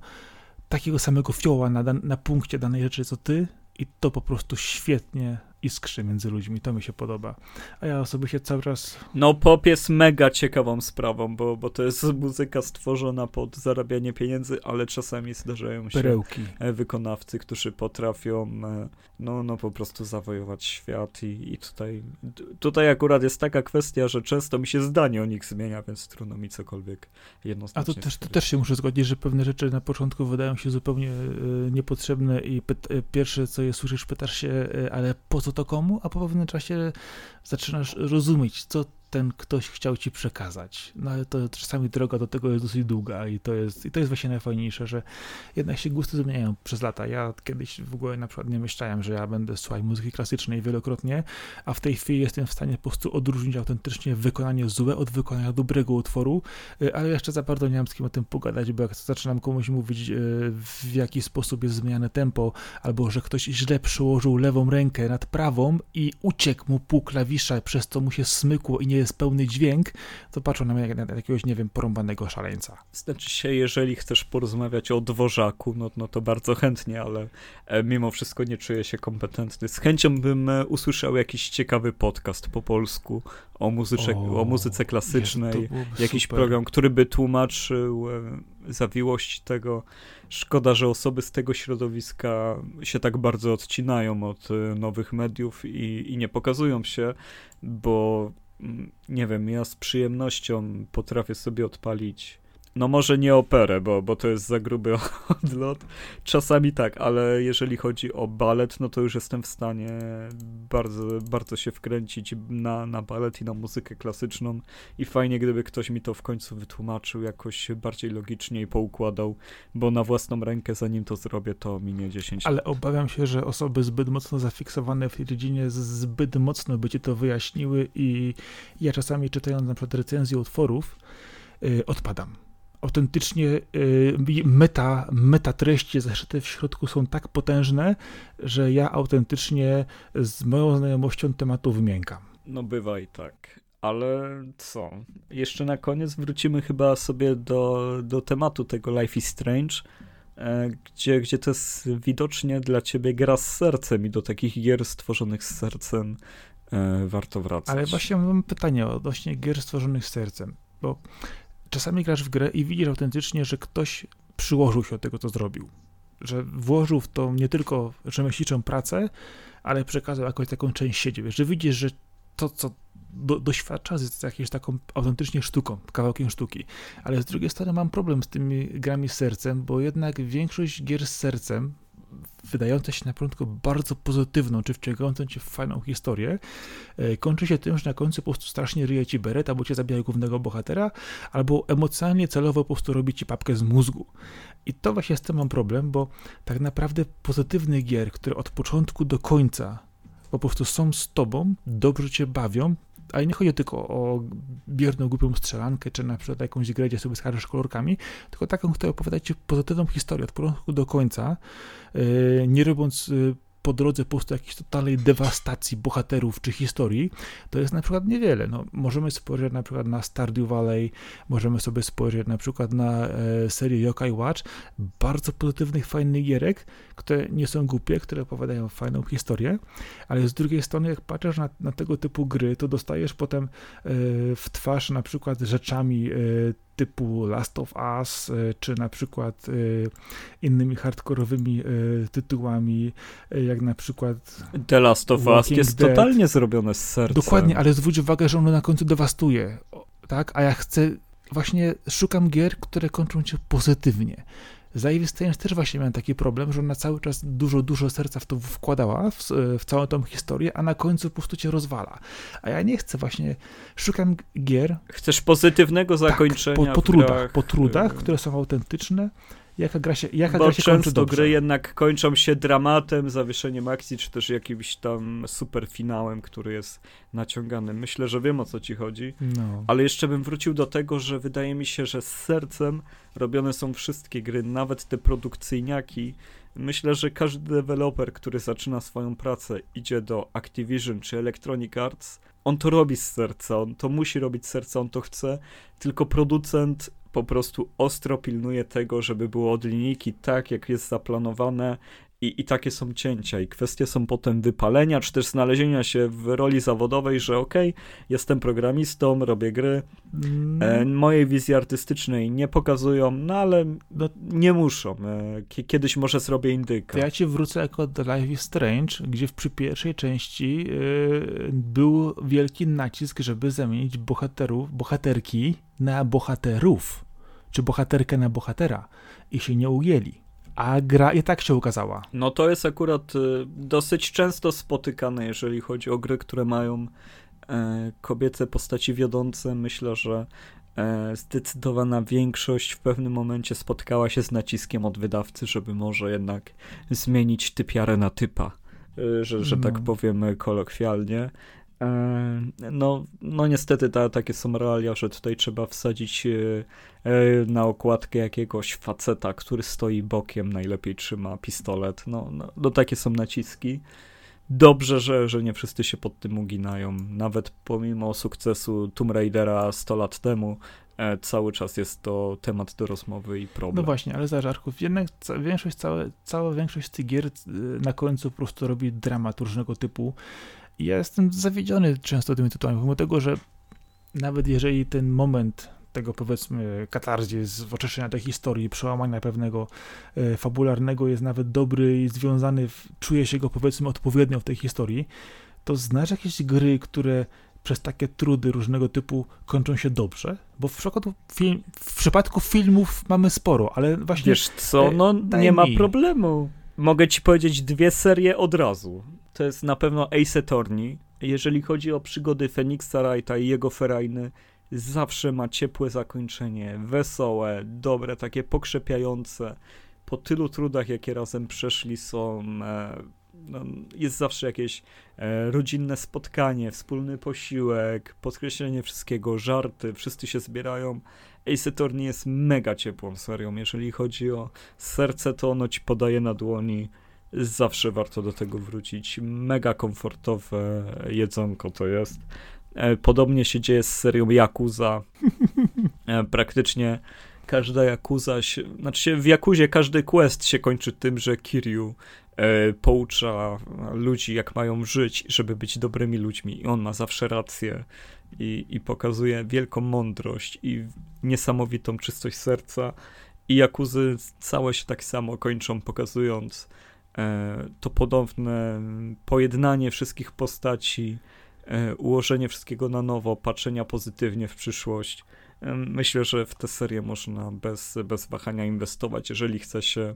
takiego samego fioła na, na punkcie danej rzeczy co ty i to po prostu świetnie iskrzy między ludźmi, to mi się podoba. A ja osobiście cały czas... No pop jest mega ciekawą sprawą, bo, bo to jest muzyka stworzona pod zarabianie pieniędzy, ale czasami zdarzają się Perełki. E, wykonawcy, którzy potrafią e, no, no po prostu zawojować świat i, i tutaj, tutaj akurat jest taka kwestia, że często mi się zdanie o nich zmienia, więc trudno mi cokolwiek jednoznacznie A to też, to też się muszę zgodzić, że pewne rzeczy na początku wydają się zupełnie y, niepotrzebne i y, pierwsze co je słyszysz, pytasz się, y, ale po co co to komu, a po pewnym czasie zaczynasz rozumieć, co ten ktoś chciał ci przekazać. No ale to czasami droga do tego jest dosyć długa i to jest, i to jest właśnie najfajniejsze, że jednak się gusty zmieniają przez lata. Ja kiedyś w ogóle na przykład nie myślałem, że ja będę słuchał muzyki klasycznej wielokrotnie, a w tej chwili jestem w stanie po prostu odróżnić autentycznie wykonanie złe od wykonania dobrego utworu, y, ale jeszcze za bardzo nie mam z kim o tym pogadać, bo jak zaczynam komuś mówić, y, w jaki sposób jest zmieniane tempo, albo że ktoś źle przyłożył lewą rękę nad prawą i uciekł mu pół klawisza, przez co mu się smykło i nie jest pełny dźwięk, to patrzą na mnie jak na jakiegoś, nie wiem, porąbanego szaleńca. Znaczy się, jeżeli chcesz porozmawiać o dworzaku, no, no to bardzo chętnie, ale e, mimo wszystko nie czuję się kompetentny. Z chęcią bym e, usłyszał jakiś ciekawy podcast po polsku o, muzyce, o, o muzyce klasycznej, jakiś super. program, który by tłumaczył e, zawiłości tego. Szkoda, że osoby z tego środowiska się tak bardzo odcinają od nowych mediów i, i nie pokazują się, bo nie wiem, ja z przyjemnością potrafię sobie odpalić no może nie operę, bo, bo to jest za gruby odlot. Czasami tak, ale jeżeli chodzi o balet, no to już jestem w stanie bardzo, bardzo się wkręcić na, na balet i na muzykę klasyczną. I fajnie, gdyby ktoś mi to w końcu wytłumaczył jakoś bardziej logicznie i poukładał, bo na własną rękę, zanim to zrobię, to minie 10 Ale obawiam się, że osoby zbyt mocno zafiksowane w tej dziedzinie zbyt mocno by ci to wyjaśniły i ja czasami czytając na przykład recenzję utworów, yy, odpadam autentycznie y, meta, meta treści zaszyte w środku są tak potężne, że ja autentycznie z moją znajomością tematu wymiękam. No bywa i tak. Ale co? Jeszcze na koniec wrócimy chyba sobie do, do tematu tego Life is Strange, e, gdzie, gdzie to jest widocznie dla ciebie gra z sercem i do takich gier stworzonych z sercem e, warto wracać. Ale właśnie mam pytanie odnośnie gier stworzonych z sercem, bo czasami grasz w grę i widzisz autentycznie, że ktoś przyłożył się do tego, co zrobił. Że włożył w to nie tylko rzemieślniczą pracę, ale przekazał jakąś taką część siebie. Że widzisz, że to, co do, doświadczasz, jest jakąś taką autentycznie sztuką, kawałkiem sztuki. Ale z drugiej strony mam problem z tymi grami z sercem, bo jednak większość gier z sercem wydająca się na początku bardzo pozytywną, czy wciągającą cię w fajną historię, e, kończy się tym, że na końcu po prostu strasznie ryje ci beret, albo cię zabija głównego bohatera, albo emocjonalnie, celowo po prostu robi ci papkę z mózgu. I to właśnie z tym mam problem, bo tak naprawdę pozytywny gier, które od początku do końca po prostu są z tobą, dobrze cię bawią, ale nie chodzi tylko o bierną, głupią strzelankę, czy na przykład jakąś grę, gdzie sobie skarżysz kolorkami, tylko taką, która opowiada ci pozytywną historię od początku do końca, yy, nie robiąc yy, po drodze po prostu jakiejś totalnej dewastacji bohaterów czy historii, to jest na przykład niewiele. No, możemy spojrzeć na przykład na Stardew Valley, możemy sobie spojrzeć na przykład na e, serię Yokai Watch, bardzo pozytywnych, fajnych gierek, które nie są głupie, które opowiadają fajną historię, ale z drugiej strony jak patrzysz na, na tego typu gry, to dostajesz potem e, w twarz na przykład rzeczami e, typu Last of Us, e, czy na przykład e, innymi hardkorowymi e, tytułami, jak na przykład The Last of Us jest Dead. totalnie zrobione z sercem. Dokładnie, ale zwróć uwagę, że ono na końcu dewastuje, tak? A ja chcę, właśnie szukam gier, które kończą się pozytywnie. Za Strange też właśnie miałem taki problem, że ona cały czas dużo, dużo serca w to wkładała, w, w, całą tą historię, a na końcu po prostu cię rozwala. A ja nie chcę właśnie, szukam gier... Chcesz pozytywnego zakończenia tak, po, po trudach, po trudach, które są autentyczne, jaka gra się, jaka Bo gra się często dobrze. gry jednak kończą się dramatem, zawieszeniem akcji, czy też jakimś tam super finałem, który jest naciągany. Myślę, że wiem o co ci chodzi, no. ale jeszcze bym wrócił do tego, że wydaje mi się, że z sercem robione są wszystkie gry, nawet te produkcyjniaki. Myślę, że każdy deweloper, który zaczyna swoją pracę, idzie do Activision czy Electronic Arts, on to robi z serca, on to musi robić z serca, on to chce, tylko producent po prostu ostro pilnuje tego, żeby było od linijki tak, jak jest zaplanowane i, i takie są cięcia i kwestie są potem wypalenia, czy też znalezienia się w roli zawodowej, że okej, okay, jestem programistą, robię gry, mm. e, mojej wizji artystycznej nie pokazują, no ale no, nie muszą. E, kiedyś może zrobię indyka. Ja ci wrócę jako The Life is Strange, gdzie w, przy pierwszej części e, był wielki nacisk, żeby zamienić bohaterów, bohaterki na bohaterów, czy bohaterkę na bohatera i się nie ujęli a gra i tak się ukazała. No to jest akurat y, dosyć często spotykane, jeżeli chodzi o gry, które mają e, kobiece postaci wiodące. Myślę, że e, zdecydowana większość w pewnym momencie spotkała się z naciskiem od wydawcy, żeby może jednak zmienić typiarę na typa, y, że, że tak no. tak powiem kolokwialnie. No, no niestety ta, takie są realia, że tutaj trzeba wsadzić e, e, na okładkę jakiegoś faceta, który stoi bokiem, najlepiej trzyma pistolet. No, no, no takie są naciski. Dobrze, że, że nie wszyscy się pod tym uginają. Nawet pomimo sukcesu Tomb Raidera 100 lat temu, e, cały czas jest to temat do rozmowy i problem. No właśnie, ale za żarków, jednak większość, całe, cała większość tych gier na końcu po prostu robi dramat różnego typu ja jestem zawiedziony często tymi tytułami, pomimo tego, że nawet jeżeli ten moment tego powiedzmy katarzis, oczyszczenia tej historii, przełamania pewnego e, fabularnego jest nawet dobry i związany, w, czuje się go powiedzmy odpowiednio w tej historii, to znasz jakieś gry, które przez takie trudy różnego typu kończą się dobrze? Bo w przypadku, film, w przypadku filmów mamy sporo, ale właśnie... Wiesz co, no nie ma problemu. Mogę ci powiedzieć dwie serie od razu to jest na pewno Ace Attorney. Jeżeli chodzi o przygody Phoenixa Wrighta i jego ferajny, zawsze ma ciepłe zakończenie, wesołe, dobre, takie pokrzepiające. Po tylu trudach, jakie razem przeszli, są. E, no, jest zawsze jakieś e, rodzinne spotkanie, wspólny posiłek, podkreślenie wszystkiego, żarty, wszyscy się zbierają. Ace Attorney jest mega ciepłą serią. Jeżeli chodzi o serce, to ono ci podaje na dłoni Zawsze warto do tego wrócić. Mega komfortowe jedzonko to jest. E, podobnie się dzieje z serią Yakuza. E, praktycznie każda Yakuza się, znaczy się w Yakuzie każdy quest się kończy tym, że Kiryu e, poucza ludzi, jak mają żyć, żeby być dobrymi ludźmi. I on ma zawsze rację i, i pokazuje wielką mądrość i niesamowitą czystość serca. I Jakuzy całe się tak samo kończą, pokazując to podobne pojednanie wszystkich postaci, e, ułożenie wszystkiego na nowo, patrzenia pozytywnie w przyszłość. E, myślę, że w tę serię można bez, bez wahania inwestować, jeżeli chce się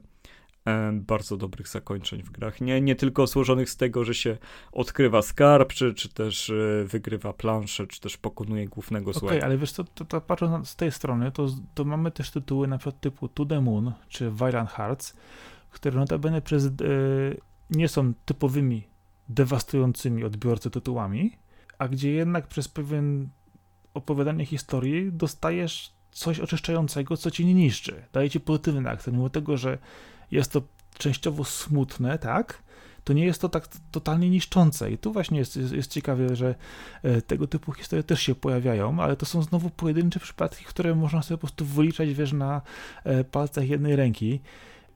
e, bardzo dobrych zakończeń w grach. Nie, nie tylko złożonych z tego, że się odkrywa skarb, czy, czy też e, wygrywa planszę, czy też pokonuje głównego złego. Okej, ale wiesz co, to, to patrząc z tej strony, to, to mamy też tytuły na przykład typu To The Moon, czy Violent Hearts, które notabene przez, e, nie są typowymi dewastującymi odbiorcy tytułami, a gdzie jednak przez pewien opowiadanie historii dostajesz coś oczyszczającego, co ci nie niszczy. Daje ci pozytywny akcent, mimo tego, że jest to częściowo smutne, tak? To nie jest to tak totalnie niszczące. I tu właśnie jest, jest, jest ciekawe, że e, tego typu historie też się pojawiają, ale to są znowu pojedyncze przypadki, które można sobie po prostu wyliczać, wiesz, na e, palcach jednej ręki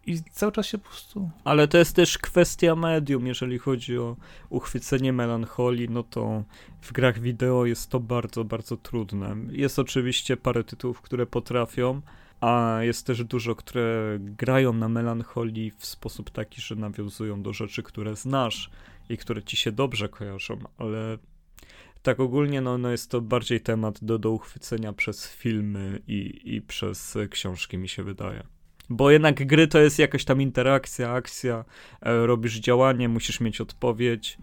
i cały czas się po prostu. Ale to jest też kwestia medium, jeżeli chodzi o uchwycenie melancholii, no to w grach wideo jest to bardzo, bardzo trudne. Jest oczywiście parę tytułów, które potrafią, a jest też dużo, które grają na melancholii w sposób taki, że nawiązują do rzeczy, które znasz i które ci się dobrze kojarzą, ale tak ogólnie no, no jest to bardziej temat do, do uchwycenia przez filmy i, i przez książki, mi się wydaje. Bo jednak gry to jest jakaś tam interakcja, akcja, e, robisz działanie, musisz mieć odpowiedź.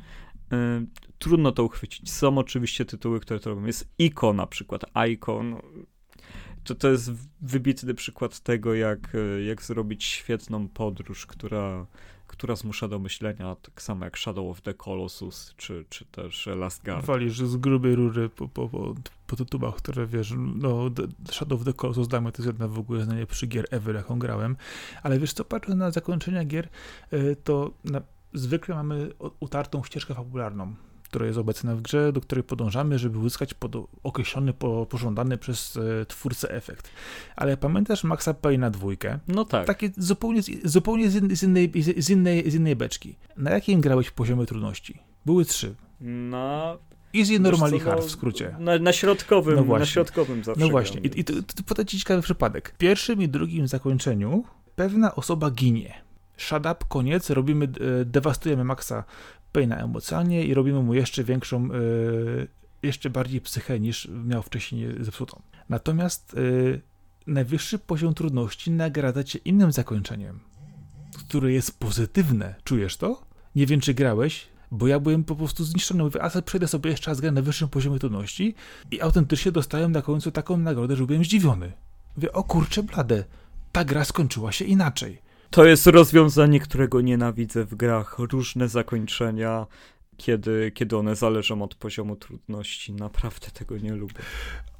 E, trudno to uchwycić. Są oczywiście tytuły, które to robią. Jest Ico na przykład, Icon. To, to jest wybitny przykład tego, jak, e, jak zrobić świetną podróż, która która zmusza do myślenia, tak samo jak Shadow of the Colossus, czy, czy też Last Guard. Walisz z grubej rury po, po, po, po tytułach, które wiesz, no Shadow of the Colossus, dajmy, to jest jedna w ogóle z najlepszych gier ever, jaką grałem, ale wiesz co, patrząc na zakończenia gier, y, to na, zwykle mamy utartą ścieżkę fabularną która jest obecna w grze, do której podążamy, żeby uzyskać pod, określony, po, pożądany przez e, twórcę efekt. Ale pamiętasz Maxa Payne'a dwójkę? No tak. Takie zupełnie, zupełnie z, z, innej, z, innej, z innej beczki. Na jakim grałeś poziomie trudności? Były trzy. Na Easy, normally hard w skrócie. Na, na środkowym, no na środkowym zawsze. No właśnie. I, i to, to podać ci ciekawy przypadek. W pierwszym i drugim zakończeniu pewna osoba ginie. Shut up, koniec, robimy, e, dewastujemy Maxa Payna emocjonalnie i robimy mu jeszcze większą, yy, jeszcze bardziej psychę niż miał wcześniej zepsutą. Natomiast yy, najwyższy poziom trudności nagradza cię innym zakończeniem, które jest pozytywne. Czujesz to? Nie wiem, czy grałeś, bo ja byłem po prostu zniszczony. Mówię, a przejdę sobie jeszcze raz grę na wyższym poziomie trudności i autentycznie dostałem na końcu taką nagrodę, że byłem zdziwiony. Mówię, o kurczę blade, ta gra skończyła się inaczej. To jest rozwiązanie, którego nienawidzę w grach. Różne zakończenia, kiedy, kiedy one zależą od poziomu trudności. Naprawdę tego nie lubię.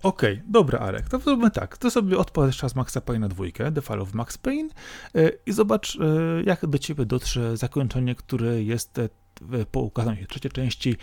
Okej, okay, dobra, Arek. To zróbmy tak. To sobie odpal czas Maxa Payne na dwójkę, The Fall of Max Payne yy, i zobacz, yy, jak do ciebie dotrze zakończenie, które jest yy, po ukazaniu się trzeciej części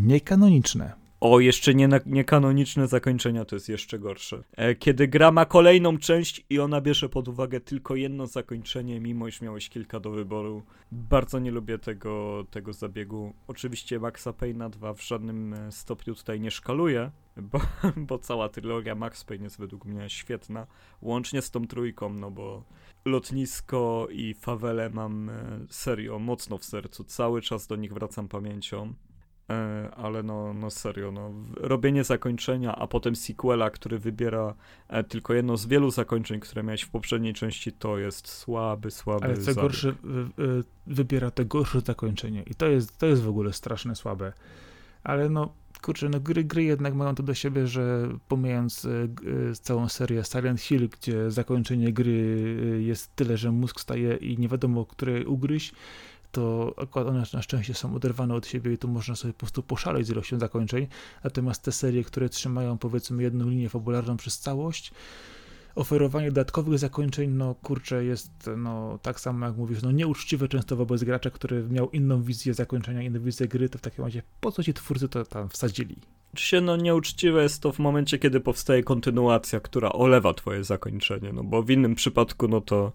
niekanoniczne. O, jeszcze nie, niekanoniczne zakończenia to jest jeszcze gorsze. E, kiedy gra ma kolejną część i ona bierze pod uwagę tylko jedno zakończenie, mimo iż miałeś kilka do wyboru. Bardzo nie lubię tego, tego zabiegu. Oczywiście Maxa Payne'a 2 w żadnym e, stopniu tutaj nie szkaluje, bo, bo cała trylogia Max Payne jest według mnie świetna. Łącznie z tą trójką, no bo lotnisko i fawele mam e, serio mocno w sercu. Cały czas do nich wracam pamięcią. E, ale no, no serio, no, robienie zakończenia, a potem sequela, który wybiera e, tylko jedno z wielu zakończeń, które miałeś w poprzedniej części, to jest słaby, słaby Ale co gorsze, wybiera te gorsze zakończenie. I to jest, to jest w ogóle straszne słabe. Ale no, kurczę, no gry, gry jednak mają to do siebie, że pomijając e, całą serię Silent Hill, gdzie zakończenie gry jest tyle, że mózg staje i nie wiadomo, które ugryźć, to akurat one na szczęście są oderwane od siebie i tu można sobie po prostu poszaleć z ilością zakończeń. Natomiast te serie, które trzymają powiedzmy jedną linię fabularną przez całość, oferowanie dodatkowych zakończeń, no kurczę, jest no tak samo jak mówisz, no nieuczciwe często wobec gracza, który miał inną wizję zakończenia, inną wizję gry, to w takim razie po co ci twórcy to tam wsadzili? Czy się no nieuczciwe jest to w momencie, kiedy powstaje kontynuacja, która olewa twoje zakończenie, no bo w innym przypadku, no to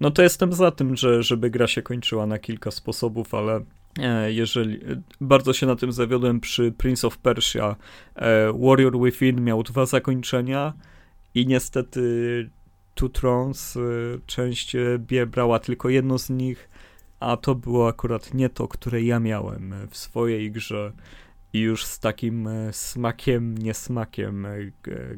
no to jestem za tym, że, żeby gra się kończyła na kilka sposobów, ale e, jeżeli bardzo się na tym zawiodłem przy Prince of Persia, e, Warrior Within miał dwa zakończenia i niestety Two Thrones e, część brała tylko jedno z nich, a to było akurat nie to, które ja miałem w swojej grze i już z takim smakiem, niesmakiem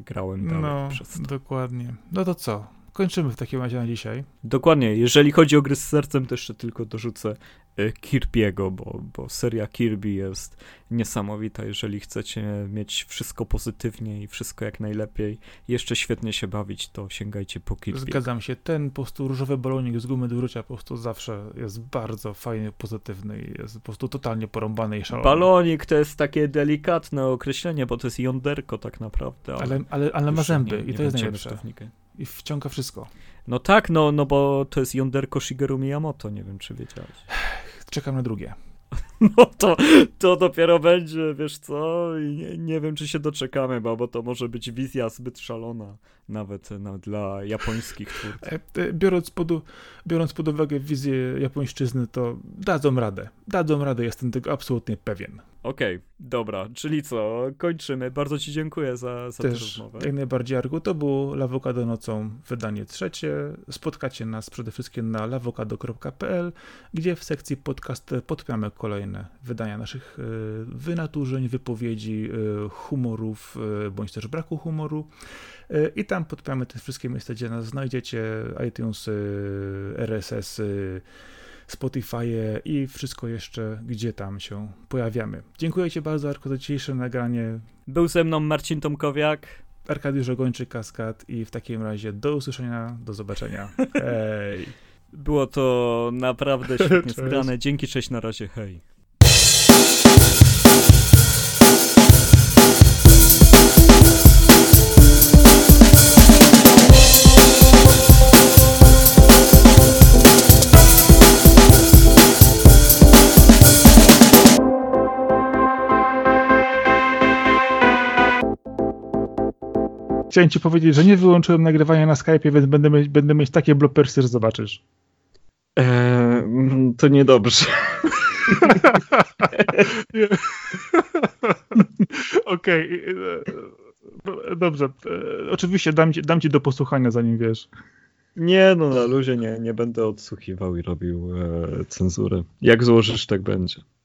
grałem dalej no, przez to. dokładnie. No to co? Kończymy w takim razie na dzisiaj. Dokładnie. Jeżeli chodzi o gry z sercem, to jeszcze tylko dorzucę e, Kirby'ego, bo, bo seria Kirby jest niesamowita. Jeżeli chcecie mieć wszystko pozytywnie i wszystko jak najlepiej, jeszcze świetnie się bawić, to sięgajcie po Kirby. Zgadzam się. Ten po prostu różowy balonik z gumy do rzucia po prostu zawsze jest bardzo fajny, pozytywny i jest po prostu totalnie porąbany i szalony. Balonik to jest takie delikatne określenie, bo to jest jąderko tak naprawdę. Ale, ale, ale ma już zęby nie- i nie to jest najlepsze. wnikać. I wciąga wszystko. No tak, no, no bo to jest jąderko Shigeru Miyamoto, nie wiem czy wiedziałeś. Czekam na drugie. No to, to dopiero będzie, wiesz co, i nie, nie wiem czy się doczekamy, bo, to może być wizja zbyt szalona, nawet no, dla japońskich twórców. E, e, Biorąc pod, biorąc pod uwagę wizję japońszczyzny, to dadzą radę. Dadzą radę, jestem tego absolutnie pewien. Okej, dobra, czyli co, kończymy. Bardzo ci dziękuję za, za tę rozmowę. jak najbardziej, Argu, to było Lawokado nocą, wydanie trzecie. Spotkacie nas przede wszystkim na lawokado.pl, gdzie w sekcji podcast podpiamy kolejne wydania naszych e, wynaturzeń, wypowiedzi, e, humorów, e, bądź też braku humoru. E, I tam podpiamy te wszystkie miejsca, gdzie nas znajdziecie, iTunes, RSS, Spotify i wszystko jeszcze, gdzie tam się pojawiamy. Dziękuję Ci bardzo, Arko, za dzisiejsze nagranie. Był ze mną Marcin Tomkowiak. Arkadiusz Ogończyk, Kaskad i w takim razie do usłyszenia, do zobaczenia. Hej! Było to naprawdę świetnie zgrane. Dzięki, cześć, na razie, hej. Chciałem Ci powiedzieć, że nie wyłączyłem nagrywania na Skype'ie, więc będę mieć, będę mieć takie blopersy, że zobaczysz. Eee, to niedobrze. Okej. e, Dobrze. e, Oczywiście dam ci, dam ci do posłuchania, zanim wiesz. Nie, no na luzie nie, nie będę odsłuchiwał i robił e, cenzury. Jak złożysz, tak będzie.